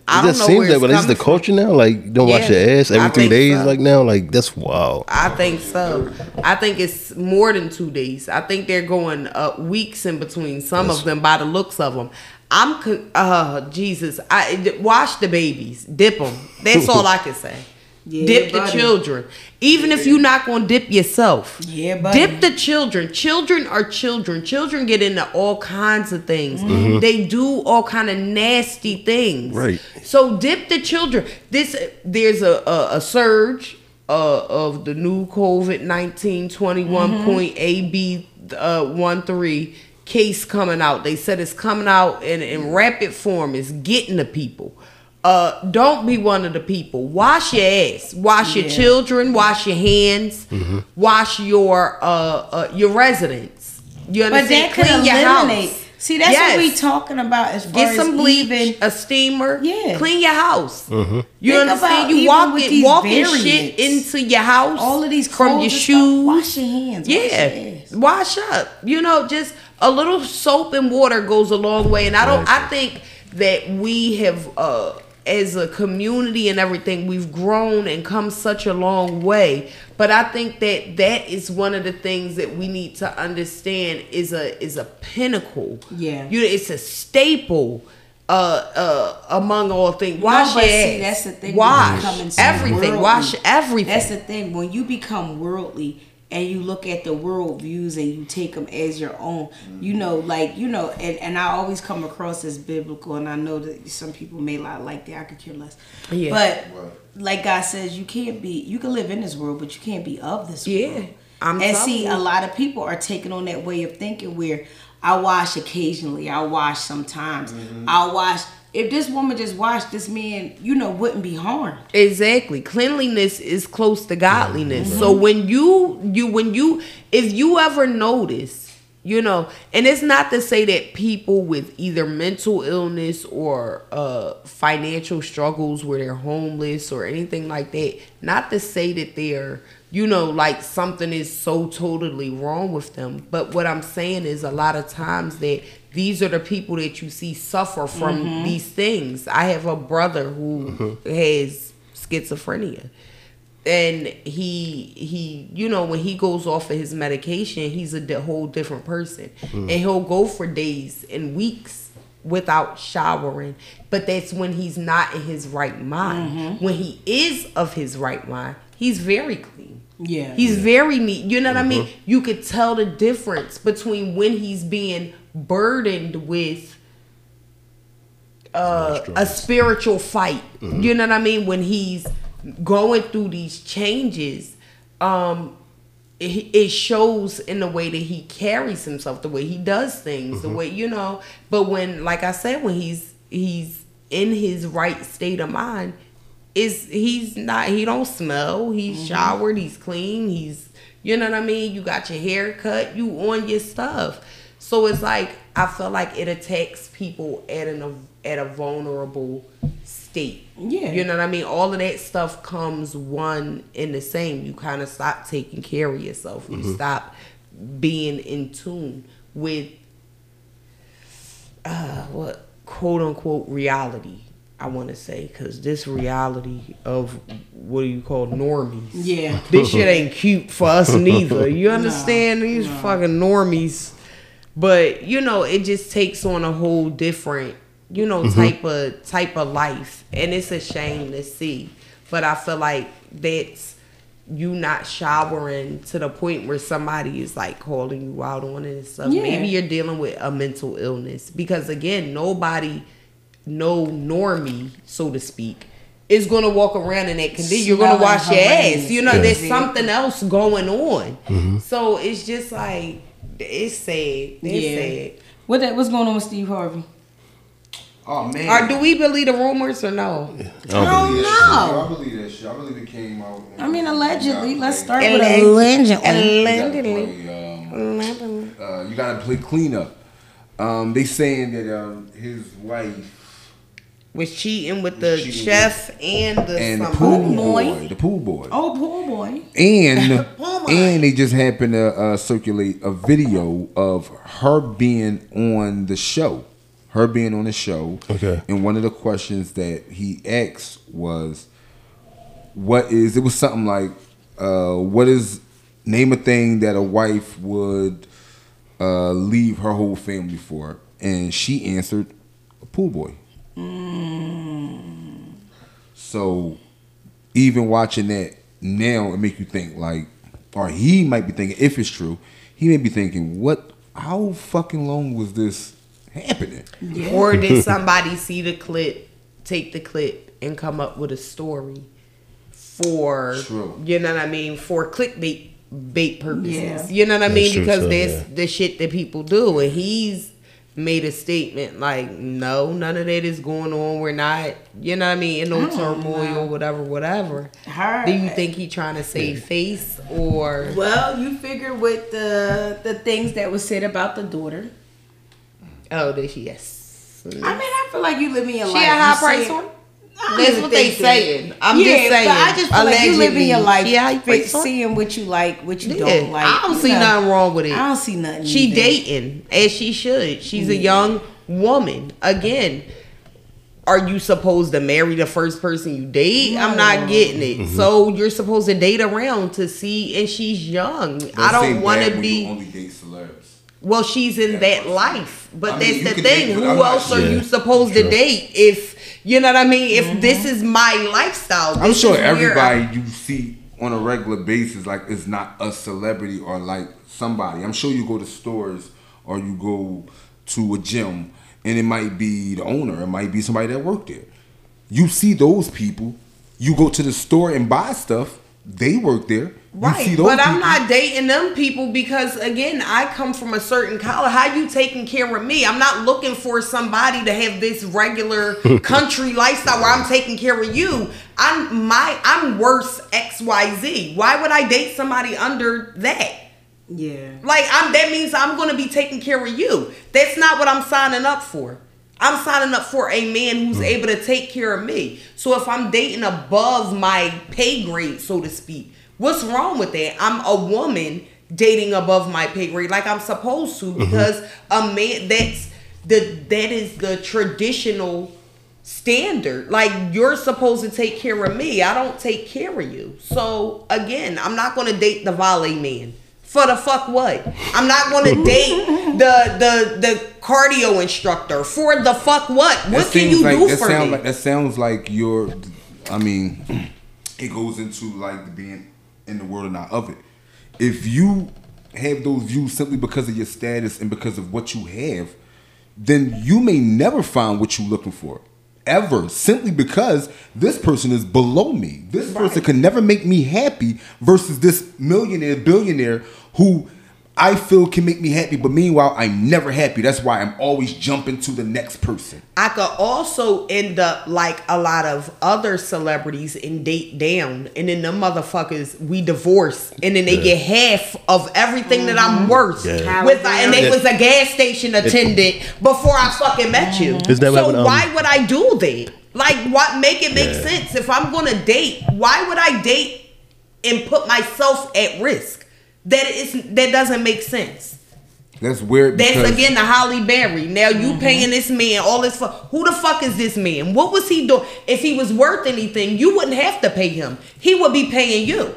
I It don't just know seems where that, it's but this is the culture now. Like, you don't wash your ass every three days. so. Like now, like that's wild. I think so. I think it's more than two days. I think they're going uh, weeks in between some of them by the looks of them. I'm, con- uh, Jesus. I wash the babies, dip them. That's all I can say. Yeah, dip the children, even if you're not gonna dip yourself. Yeah, buddy. Dip the children. Children are children. Children get into all kinds of things. Mm-hmm. They do all kind of nasty things. Right. So dip the children. This there's a a, a surge uh, of the new COVID 19 21 point AB uh, one three case coming out. They said it's coming out in, in rapid form. It's getting to people. Uh, don't be one of the people. Wash your ass. Wash your children. Wash your hands. Wash your uh, uh your residence. You But understand? that could Clean your eliminate. house. See, that's Yes. what we talking about as far Get as some bleach, even- a steamer. Yeah. Clean your house. You Think about understand? You even walk with it, these walking shit into your house. all of these from your and stuff, shoes. Wash your hands. wash yeah, your ass. wash up. You know, just a little soap and water goes a long way. And I don't. I think that we have, uh, as a community and everything, we've grown and come such a long way. But I think that that is one of the things that we need to understand is a is a pinnacle. Yeah. you it's a staple. Uh, uh, among all things, wash your see, that's the thing, Wash everything. worldly. Wash everything. That's the thing. When you become worldly and you look at the world views and you take them as your own, you know, like you know, and, and I always come across as biblical, and I know that some people may not like that. I could care less. Yeah. But like God says, you can't be. You can live in this world, but you can't be of this Yeah. world. I'm and telling see, you. a lot of people are taking on that way of thinking where I wash occasionally, I wash sometimes, mm-hmm. I wash. If this woman just washed, this man, you know, wouldn't be harmed. Exactly. Cleanliness is close to godliness. So mm-hmm. when you you when you if you ever notice, you know, and it's not to say that people with either mental illness or uh financial struggles where they're homeless or anything like that, not to say that they're you know, like something is so totally wrong with them. But what I'm saying is a lot of times that these are the people that you see suffer from these things. I have a brother who has schizophrenia. And he he you know when he goes off of his medication he's a di- whole different person and he'll go for days and weeks without showering. But that's when he's not in his right mind. Mm-hmm. When he is of his right mind, he's very clean. Yeah. He's very neat. You know what I mean? You could tell the difference between when he's being burdened with uh, a spiritual fight. You know what I mean? When he's going through these changes, um, it, it shows in the way that he carries himself, the way he does things, the way you know. But when, like I said, when he's he's in his right state of mind, is he's not he don't smell. He's showered. He's clean. He's you know what I mean. You got your hair cut. You on your stuff. So it's like I feel like it attacks people at an at a vulnerable state. Yeah. You know what I mean? All of that stuff comes one in the same. You kind of stop taking care of yourself. You stop being in tune with uh what quote unquote reality. I want to say because this reality of what do you call normies? Yeah. this shit ain't cute for us neither. You understand? These fucking normies. But you know, it just takes on a whole different, you know, mm-hmm. type of type of life. And it's a shame to see. But I feel like that's you not showering to the point where somebody is like calling you out on it and stuff. Yeah. Maybe you're dealing with a mental illness. Because again, nobody no normie, so to speak, is gonna walk around in that condition. You're gonna wash your ass. You know, Yeah. there's something else going on. Mm-hmm. So it's just like it's sad. It's Yeah. sad. What that? What's going on with Steve Harvey? Oh man. Or do we believe the rumors or no? I don't I don't believe that. know. I believe that shit. I believe it came out. I mean, allegedly. Let's start with allegedly. Allegedly. Um, uh, you gotta play cleanup. Um, they saying that um, his wife Was cheating with the Cheating chef and the and the pool boy. boy, the pool boy, Oh, poor boy. and Oh my. and they just happened to uh, circulate a video of her being on the show, her being on the show. Okay. And one of the questions that he asked was, "What is?" It was something like, uh, "What is?" Name a thing that a wife would uh, leave her whole family for, and she answered, "A pool boy." So even watching that now, it make you think like, or he might be thinking, if it's true, he may be thinking, what? How fucking long was this happening? Or did somebody see the clip, take the clip, and come up with a story for True. you know what I mean for clickbait bait purposes. Yeah. You know what I That's mean true, because too, that's yeah. the shit that people do, and he's made a statement like, no, none of that is going on. We're not, you know what I mean, in no turmoil or whatever, whatever. Her- Do you think he trying to save face or? Well, you figure with the the things that was said about the daughter. Oh, did she? Yes. I mean, I feel like you living your She life. a high you price saying- one. I That's what they think saying. I'm yeah, just saying. But I just feel like you living your life, yeah, a high fi- price one. seeing what you like, what you Yeah, don't like. I don't see know. nothing wrong with it. I don't see nothing. She either. dating as she should. She's a young woman. Again, are you supposed to marry the first person you date? I'm not getting it. So you're supposed to date around to see, and she's young. I don't want to be. Only date celebs. Well, she's in that life, but I mean, that's the thing. Who else are you supposed to date if you know what I mean? If mm-hmm. this is my lifestyle, I'm sure everybody I- you see on a regular basis, like, is not a celebrity or like somebody. I'm sure you go to stores or you go to a gym, and it might be the owner, it might be somebody that worked there. You see those people. You go to the store and buy stuff. They work there. Right, but I'm people. not dating them people because again, I come from a certain color. How you taking care of me? I'm not looking for somebody to have this regular country lifestyle where I'm taking care of you. I'm my I'm worse XYZ. Why would I date somebody under that? Yeah. Like I'm that means I'm gonna be taking care of you. That's not what I'm signing up for. I'm signing up for a man who's able to take care of me. So if I'm dating above my pay grade, so to speak, what's wrong with that? I'm a woman dating above my pay grade like I'm supposed to mm-hmm. because a man that's the that is the traditional standard. Like you're supposed to take care of me. I don't take care of you. So again, I'm not gonna date the volley man For the fuck what? I'm not gonna date the the the cardio instructor. For the fuck what? What That can you like, do that for sound me? Like, that sounds like you're. I mean, it goes into like being in the world or not of it. If you have those views simply because of your status and because of what you have, then you may never find what you're looking for. Ever, simply because this person is below me. This person can never make me happy versus this millionaire, billionaire who I feel can make me happy, but meanwhile, I'm never happy. That's why I'm always jumping to the next person. I could also end up like a lot of other celebrities and date down, and then them motherfuckers we divorce, and then they Yeah. get half of everything that I'm worth. Yeah. With and they Yeah. was a gas station attendant before I fucking met you. Isn't that what so happened, um, why would I do that? Like, what make it make Yeah. sense? If I'm gonna date, why would I date and put myself at risk? That is that doesn't make sense. That's weird. That's again the Halle Berry. Now you mm-hmm. paying this man all this. Fu- Who the fuck is this man? What was he doing? If he was worth anything, you wouldn't have to pay him. He would be paying you.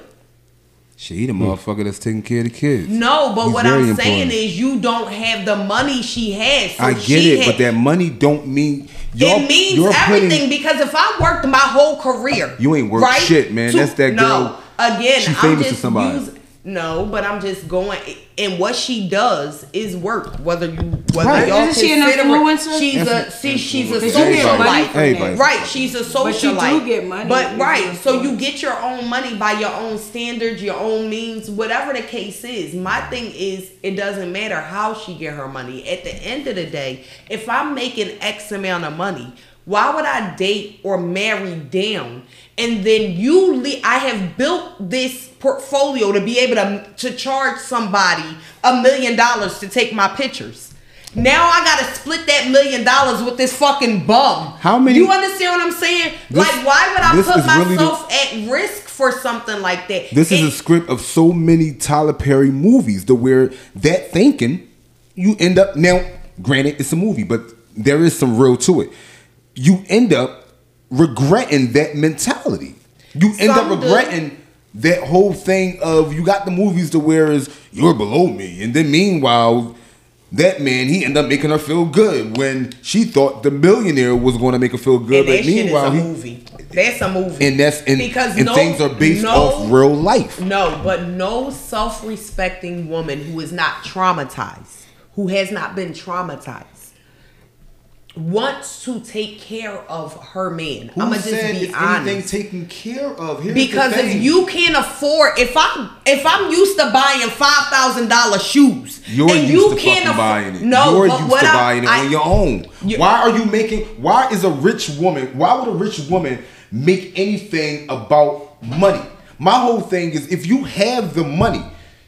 She the motherfucker that's taking care of the kids. No, but He's what I'm saying is you don't have the money she has. So I get it, had- but that money don't mean y'all, it means you're putting- everything because if I worked my whole career, You ain't worked shit, man. That's that no, girl- Again, she I'm famous to somebody. use- no, but I'm just going, and what she does is work. Whether you, whether Right. y'all Isn't she an consider it- influencer? she's a, Influ- see, she's a influencer. But you socialite. from Everybody. that. Right, she's a But you do socialite. get money But right, so you get your own money by your own standards, your own means, whatever the case is. My thing is, it doesn't matter how she get her money. At the end of the day, if I'm making X amount of money, why would I date or marry down? And then you, le- I have built this portfolio to be able to to charge somebody a million dollars to take my pictures. Now I gotta split that million dollars with this fucking bum. How many- You understand what I'm saying? This- like, why would I put is really the- myself at risk for something like that? This is a script of so many Tyler Perry movies to where that thinking, you end up now. Granted, it's a movie, but there is some real to it. You end up regretting that mentality. You end Some up do. regretting that whole thing of you got the movies to where is you're below me, and then meanwhile. That man, he ended up making her feel good when she thought the millionaire was going to make her feel good. but meanwhile, a he, movie. That's a movie. and that's and, because and no, things are based no- off real life. No, but no self-respecting woman who is not traumatized, who has not been traumatized, wants to take care of her man. Who I'm gonna just be honest. anything taken care of? Here's Because if you can't afford, if I'm if I'm used to buying five thousand dollar shoes, You're and used you to can't afford, buying it. no, You're but used what to I- buying it I- on your own. You- why are you making? Why is a rich woman? Why would a rich woman make anything about money? My whole thing is if you have the money.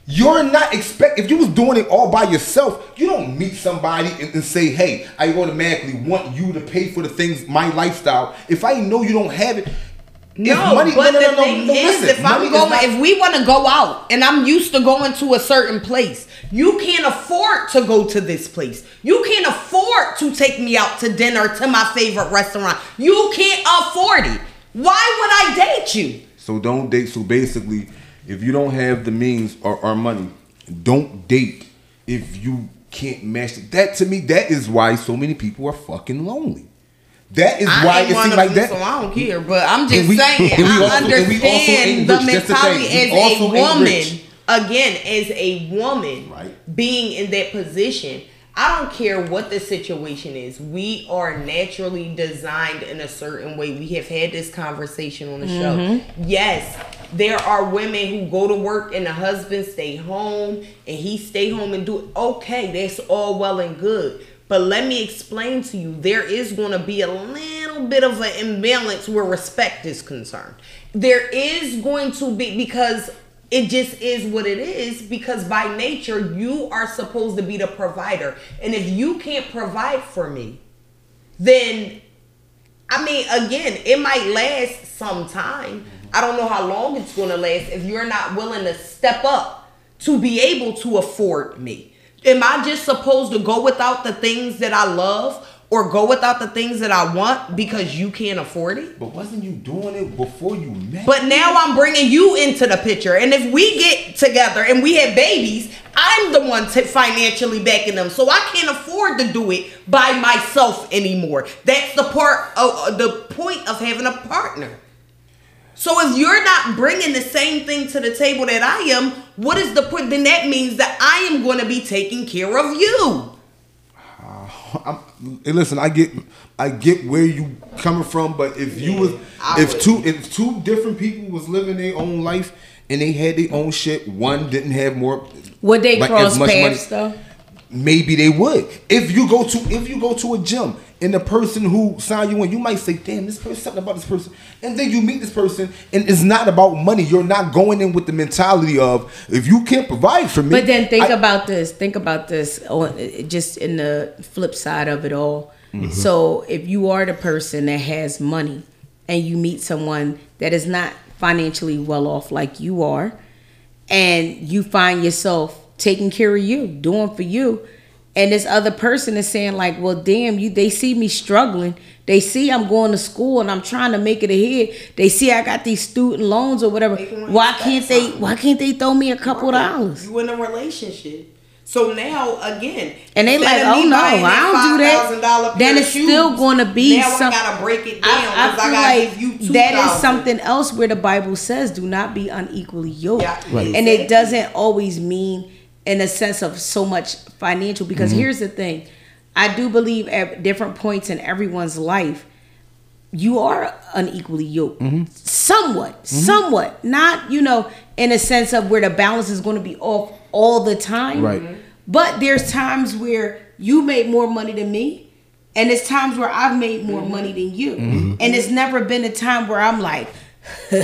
You're not expect if you was doing it all by yourself, you don't meet somebody and, and say, "Hey, I automatically want you to pay for the things my lifestyle." If I know you don't have it, No, if money, but no, no, the no, thing is, listen, if I'm going, not- if we want to go out, and I'm used to going to a certain place, you can't afford to go to this place. You can't afford to take me out to dinner to my favorite restaurant. You can't afford it. Why would I date you? So don't date. So basically, if you don't have the means or, or money, don't date if you can't match it. That to me, that is why so many people are fucking lonely. That is I why it seems like that. so I don't care. But I'm just we- saying, I also- and we also understand the rich. That's the mentality as a woman. Again, as a woman, Right. being in that position, I don't care what the situation is. We are naturally designed in a certain way. We have had this conversation on the show. Mm-hmm. Yes, there are women who go to work and the husband stay home and he stay home and do it. Okay, that's all well and good. But let me explain to you, there is going to be a little bit of an imbalance where respect is concerned. There is going to be because it just is what it is because by nature you are supposed to be the provider. And if you can't provide for me, then I mean, again, it might last some time. I don't know how long it's going to last if you're not willing to step up to be able to afford me. Am I just supposed to go without the things that I love or go without the things that I want because you can't afford it. But wasn't you doing it before you met? But now I'm bringing you into the picture. And if we get together and we have babies, I'm the one to financially backing them. So I can't afford to do it by myself anymore. That's the part of uh, the point of having a partner. So if you're not bringing the same thing to the table that I am, what is the point? Then that means that I am going to be taking care of you. I'm, hey, listen, I get, I get where you coming from, but if you was, I if would. two, if two different people was living their own life and they had their own shit, one didn't have more. Would they like, cross as much paths money- though? Maybe they would. If you go to, if you go to a gym and the person who signed you in, you might say, "Damn, this person, something about this person," and then you meet this person, and it's not about money. You're not going in with the mentality of, if you can't provide for me. But then think I- about this. Think about this. On just in the flip side of it all. Mm-hmm. So if you are the person that has money, and you meet someone that is not financially well off like you are, and you find yourself taking care of you, doing for you, and this other person is saying like, "Well, damn, you." They see me struggling. They see I'm going to school and I'm trying to make it ahead. They see I got these student loans or whatever. Why can't they? something. Why can't they throw me a couple dollars? You in a relationship. So now again, And they instead like, me oh no, I don't do that. Then it's of still going to be now some. I gotta break it down I, I because I, feel like you two that is something else where the Bible says, "Do not be unequally yoked," Yeah, Right. and it doesn't always mean in a sense of so much financial. Because Mm-hmm. here's the thing, I do believe at different points in everyone's life, you are unequally yoked, Mm-hmm. somewhat, somewhat, not you know in a sense of where the balance is going to be off all the time, Right. but there's times where you made more money than me, and it's times where I've made more Mm-hmm. money than you, and it's never been a time where I'm like, yeah,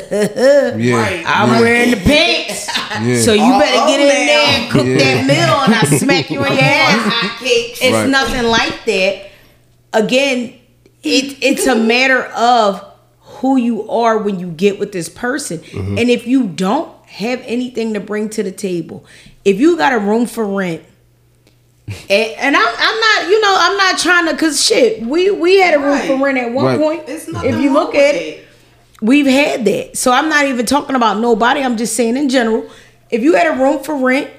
Right. I'm yeah, wearing the pants, Yeah. so you better Oh, get in now. there and cook Yeah. that meal, and I smack you in your ass. It's Right. nothing like that. Again, it it's a matter of who you are when you get with this person. Mm-hmm. And if you don't have anything to bring to the table, if you got a room for rent, and, and I'm, I'm not, you know, I'm not trying to, cause shit, we we had a room Right. for rent at one Right. point. It's if you look with at it, we've had that. So I'm not even talking about nobody. I'm just saying in general. If you had a room for rent,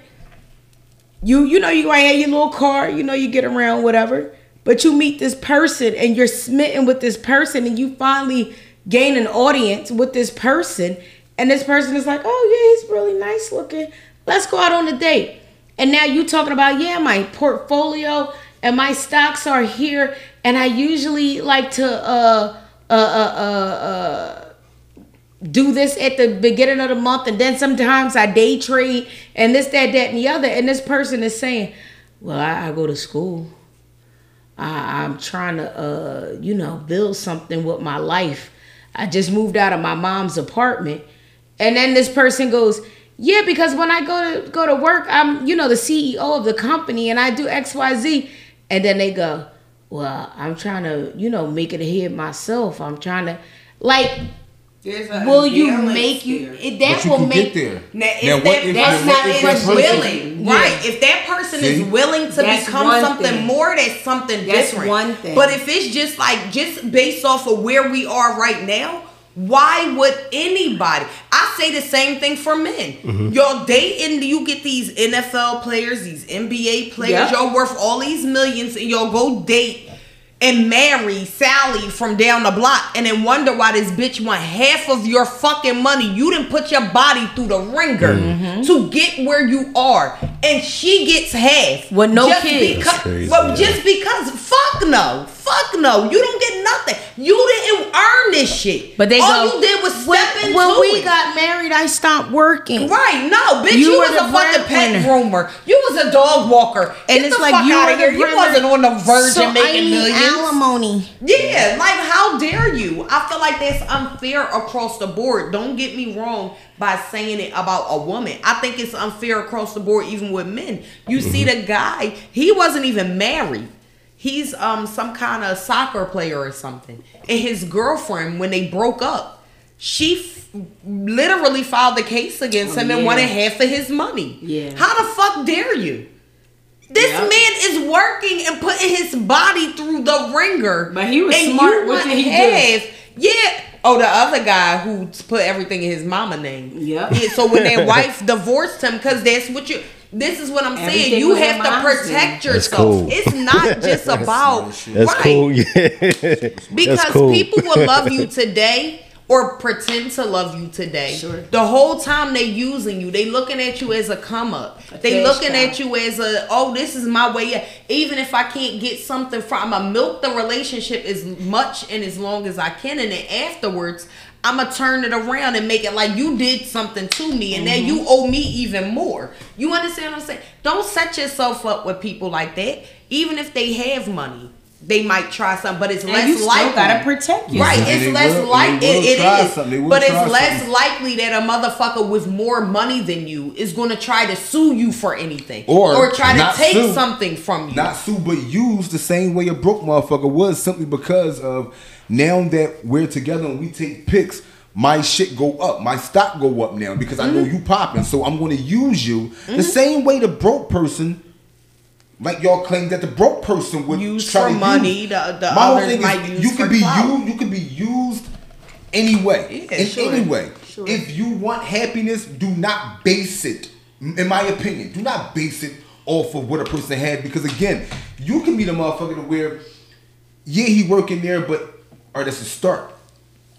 you you know you might have your little car, you know you get around whatever. But you meet this person and you're smitten with this person and you finally gain an audience with this person and this person is like, "Oh yeah, he's really nice looking. Let's go out on a date." And now you talking about, "Yeah, my portfolio and my stocks are here and I usually like to uh uh uh uh, uh do this at the beginning of the month and then sometimes I day trade and this, that, that, and the other. And this person is saying, Well, I, I go to school. I, I'm trying to uh, you know, build something with my life. I just moved out of my mom's apartment. And then this person goes, Yeah, because when I go to go to work, I'm, you know, the CEO of the company and I do XYZ. And then they go, Well, I'm trying to, you know, make it ahead myself. I'm trying to like will you make you there. it, that But you will can make get there. Now, if Now, that, if- that's what not if if that person- willing, Yeah. right? If that person See? is willing to That's become something thing. more, that's something That's different. one thing. But if it's just like just based off of where we are right now, why would anybody? I say the same thing for men. Mm-hmm. Y'all dating, you get these NFL players, these NBA players, Yep. y'all worth all these millions, and y'all go date and marry Sally from down the block and then wonder why this bitch want half of your fucking money. You didn't put your body through the wringer Mm-hmm. to get where you are. And she gets half. With no just kids. Because, crazy, well, yeah. just because fuck no. Fuck no. You don't get nothing. You didn't earn this shit. But they all go, you did was step when, into when we it. got married, I stopped working. Right, no, bitch, You you, was a fucking pet groomer. You was a dog walker. And Get it's the like fuck you out of here. You wasn't on the virgin so I making need millions. alimony. Yeah, like how dare you? I feel like that's unfair across the board. Don't get me wrong by saying it about a woman. I think it's unfair across the board even with men. You see mm-hmm. the guy, he wasn't even married. He's um some kind of soccer player or something. And his girlfriend when they broke up, she f- literally filed the case against Oh, him and yeah. wanted half of his money. Yeah. How the fuck dare you? This Yep. man is working and putting his body through the wringer. But he was And smart. What did he do? half. Yeah. Oh, the other guy who put everything in his mama name. Yep. Yeah. So when their wife divorced him, because that's what you. This is what I'm saying. You have to protect That's yourself. cool. It's not just about That's right. cool. Yeah. Because That's cool. people will love you today or pretend to love you today. Sure. The whole time they using you, they looking at you as a come up. They looking cow. at you as a oh this is my way. out. Even if I can't get something from, I'ma milk the relationship as much and as long as I can, and then afterwards. I'ma turn it around and make it like you did something to me, and then Mm-hmm. you owe me even more. You understand what I'm saying? Don't set yourself up with people like that. Even if they have money, they might try something, but it's And less you still likely. gotta protect yourself. Right, it's less will- like it, will it try is, something. They will but it's less something. likely that a motherfucker with more money than you is going to try to sue you for anything Or try to take sue. something from you. Not sue, but use the same way a broke motherfucker was simply because of now that we're together and we take pics, my shit go up, my stock go up now because I Mm-hmm. know you popping. So I'm gonna use you the same way the broke person, like y'all claim that the broke person would Use try for to money, Use. the- the My whole others thing might is use you could be clout. used. You could be used anyway. Yeah, in sure. any way. Sure. If you want happiness, do not base it. In my opinion, do not base it off of what a person had because again, you can be the motherfucker to where, yeah, he working there, but or that's a start,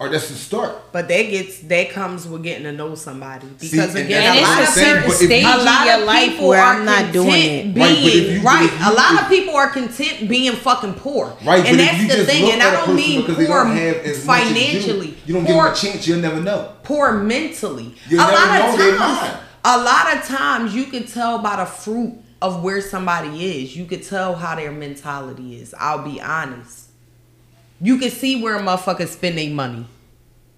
or that's a start. but that gets that comes with getting to know somebody See, because and again, that's a lot of saying, people, but if a lot in your of life people where are I'm not doing content it. Being, Right, but if you- but right, if you- a lot if- of people are content being fucking poor. Right, and but if that's you the thing. And I don't mean because they poor don't have as much as you, financially. you don't give poor, them a chance. You'll never know. poor mentally. You a never lot of know their times, a lot of times you can tell by the fruit of where somebody is. You could tell how their mentality is. I'll be honest. You can see where a motherfucker spend their money.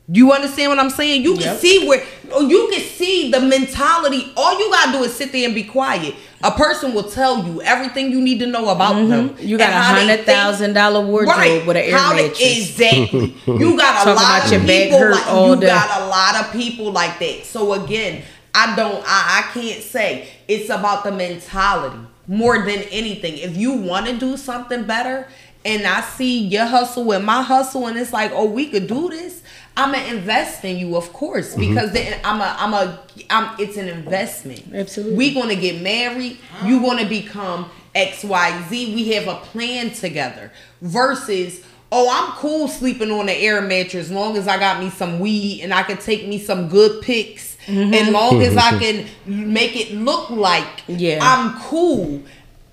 You understand what I'm saying? You can Yep. see where you can see the mentality. All you gotta do is sit there and be quiet. A person will tell you everything you need to know about them. Mm-hmm. You got a hundred thousand dollar wardrobe with an air How they- mattress. Exactly. You got a lot of people like you day. got a lot of people like that. So again, I don't I, I can't say it's about the mentality more than anything. If you want to do something better and I see your hustle and my hustle and it's like, oh, we could do this. I'm gonna invest in you, of course, because then I'm a, I'm a, I'm. It's an investment. Absolutely. We gonna get married. You gonna become X, Y, Z. We have a plan together. Versus, oh, I'm cool sleeping on the air mattress, as long as I got me some weed and I can take me some good pics, Mm-hmm. and long as I can make it look like Yeah. I'm cool.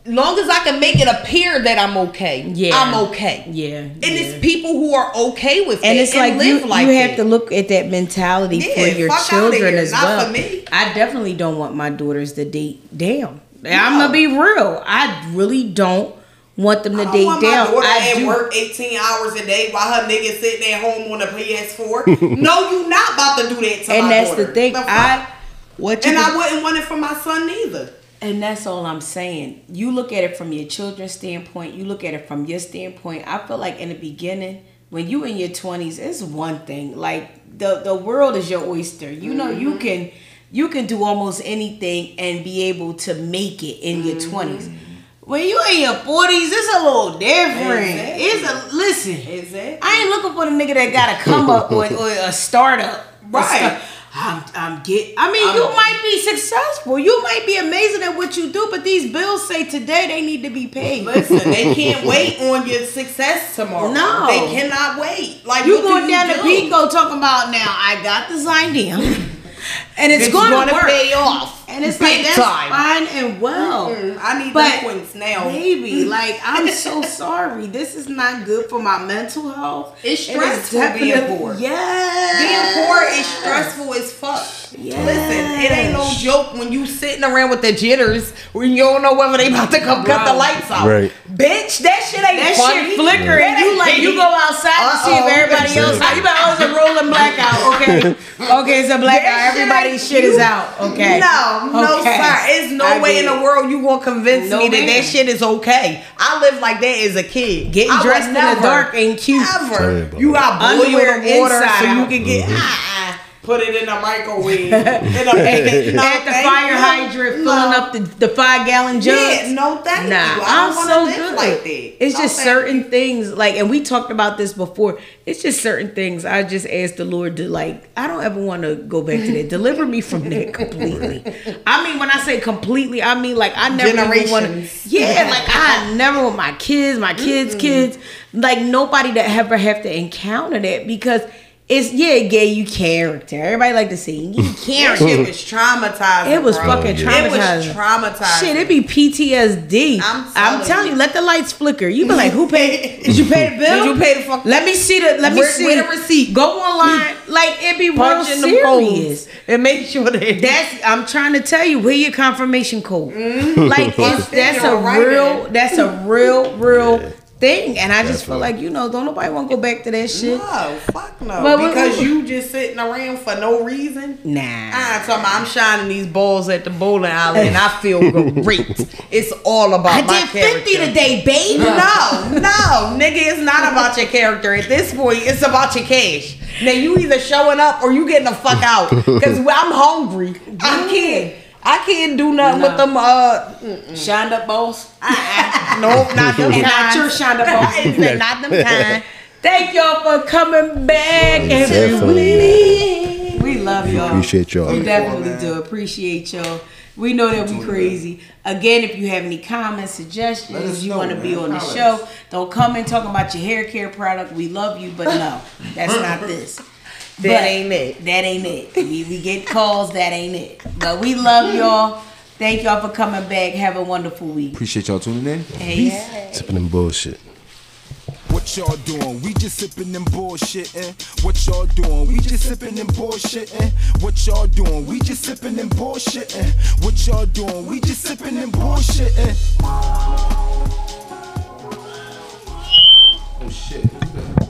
Long as I can make it appear that I'm okay, Yeah. I'm okay. Yeah, and yeah. it's people who are okay with it. and it's like you, like you have that. to look at that mentality Yeah, for your children as Not well. I definitely don't want my daughters to date down. I'm gonna be real. I really don't want them to I date want down. my daughter I at do. work 18 hours a day while her nigga sitting at home on the PS4. no, you not about to do that to and that's daughter. the thing. fuck? I what you and I wouldn't want it for my son neither. And that's all I'm saying. You look at it from your children's standpoint, you look at it from your standpoint. I feel like in the beginning, when you in your 20s, it's one thing. Like the the world is your oyster. You know, you can you can do almost anything and be able to make it in your 20s. When you in your 40s, it's a little different. Exactly. It's a listen. Is Exactly. I ain't looking for the nigga that got to come up or, or a startup. A Right. I'm, I'm get. I mean, I'm- you might be successful. You might be amazing at what you do, but these bills say today they need to be paid. Listen, they can't wait on your success tomorrow. No. They cannot wait. Like You do going you down do? to Pico talking about now? I got this idea, and it's, It's going gonna pay off. And it's Big like that's time. fine and well. Mm, I need But them points now. Baby, like I'm so sorry. This is not good for my mental health. It's It is stressful being poor. Yes. Being poor is stressful as fuck. Listen, it ain't no joke when you sitting around with the jitters when you don't know whether they about to come cut the lights off. Right. Bitch, that shit ain't That funny. shit flicker and you like you go outside and see if Uh-oh. everybody else. You better oh, it's a rolling blackout. Okay, okay, it's a blackout. That shit Everybody's ain't- shit is out. Okay. No, no, Okay. sir. It's no I way in the world you gonna convince No me that ma'am. that shit is okay. I lived like that as a kid. Getting I would dressed in the dark ain't cute. Tell me Ever. about You got Underwear water inside so you out. can get. Ah, put it in a microwave. in a, no, At the fire you. hydrant, No. filling up the, the five gallon jugs. Yeah, no, thank nah, you. I I'm wanna so live good. like that. It's No, just thank certain things, like, and we talked about this before. It's just certain things. I just asked the Lord to, like, I don't ever want to go back to that. Deliver me from that completely. I mean, when I say completely, I mean like I never even want to. Generations. Yeah, like I never want my kids, my kids' kids, like nobody that ever have to encounter that because. It's yeah, it gave you character. Everybody like to see you character. shit was traumatizing. It was bro. fucking It traumatizing. was traumatizing. Shit, it be PTSD. I'm I'm, telling telling you. you, let the lights flicker. You be like, who paid? Did you pay the bill? Did you pay the fuck- Let me see the. Let me Where- see where the receipt? Go online. Like it be real punch in the serious. and make sure that That's I'm trying to tell you where your confirmation code. Mm-hmm. Like it's, that's a Right real there. that's a real real thing, and I just feel like you know don't nobody want to go back to that shit. No, fuck no. But we- because you just sitting around for no reason. Nah. I'm talking about I'm shining these balls at the bowling alley and I feel great. It's all about I my did character. fifty today, babe. No, no, nigga, it's not about your character. At this point, it's about your cash. Now you either showing up or you getting the fuck out. Cause I'm hungry. I can't. I can't do nothing No. with them. Uh, Shonda boss. no, not them And not your Shonda boss. It's not them kind. Thank y'all for coming back every Definitely. week. We love y'all. Appreciate y'all. We definitely do appreciate y'all. We know that we crazy. Again, if you have any comments, Let us suggestions, you know, want to be on the Comments. show, don't come in talking about your hair care product. We love you, but no, that's not this. That But ain't it. That ain't it. We, we get calls, that ain't it. But we love y'all. Thank y'all for coming back. Have a wonderful week. Appreciate y'all tuning in. Hey. Sipping them bullshit. What y'all doing? We just sipping and bullshitting. Eh? What y'all doing? We just sipping and bullshitting. Eh? What y'all doing? We just sipping and bullshitting. Eh? What y'all doing? We just sipping and bullshitting. Oh shit.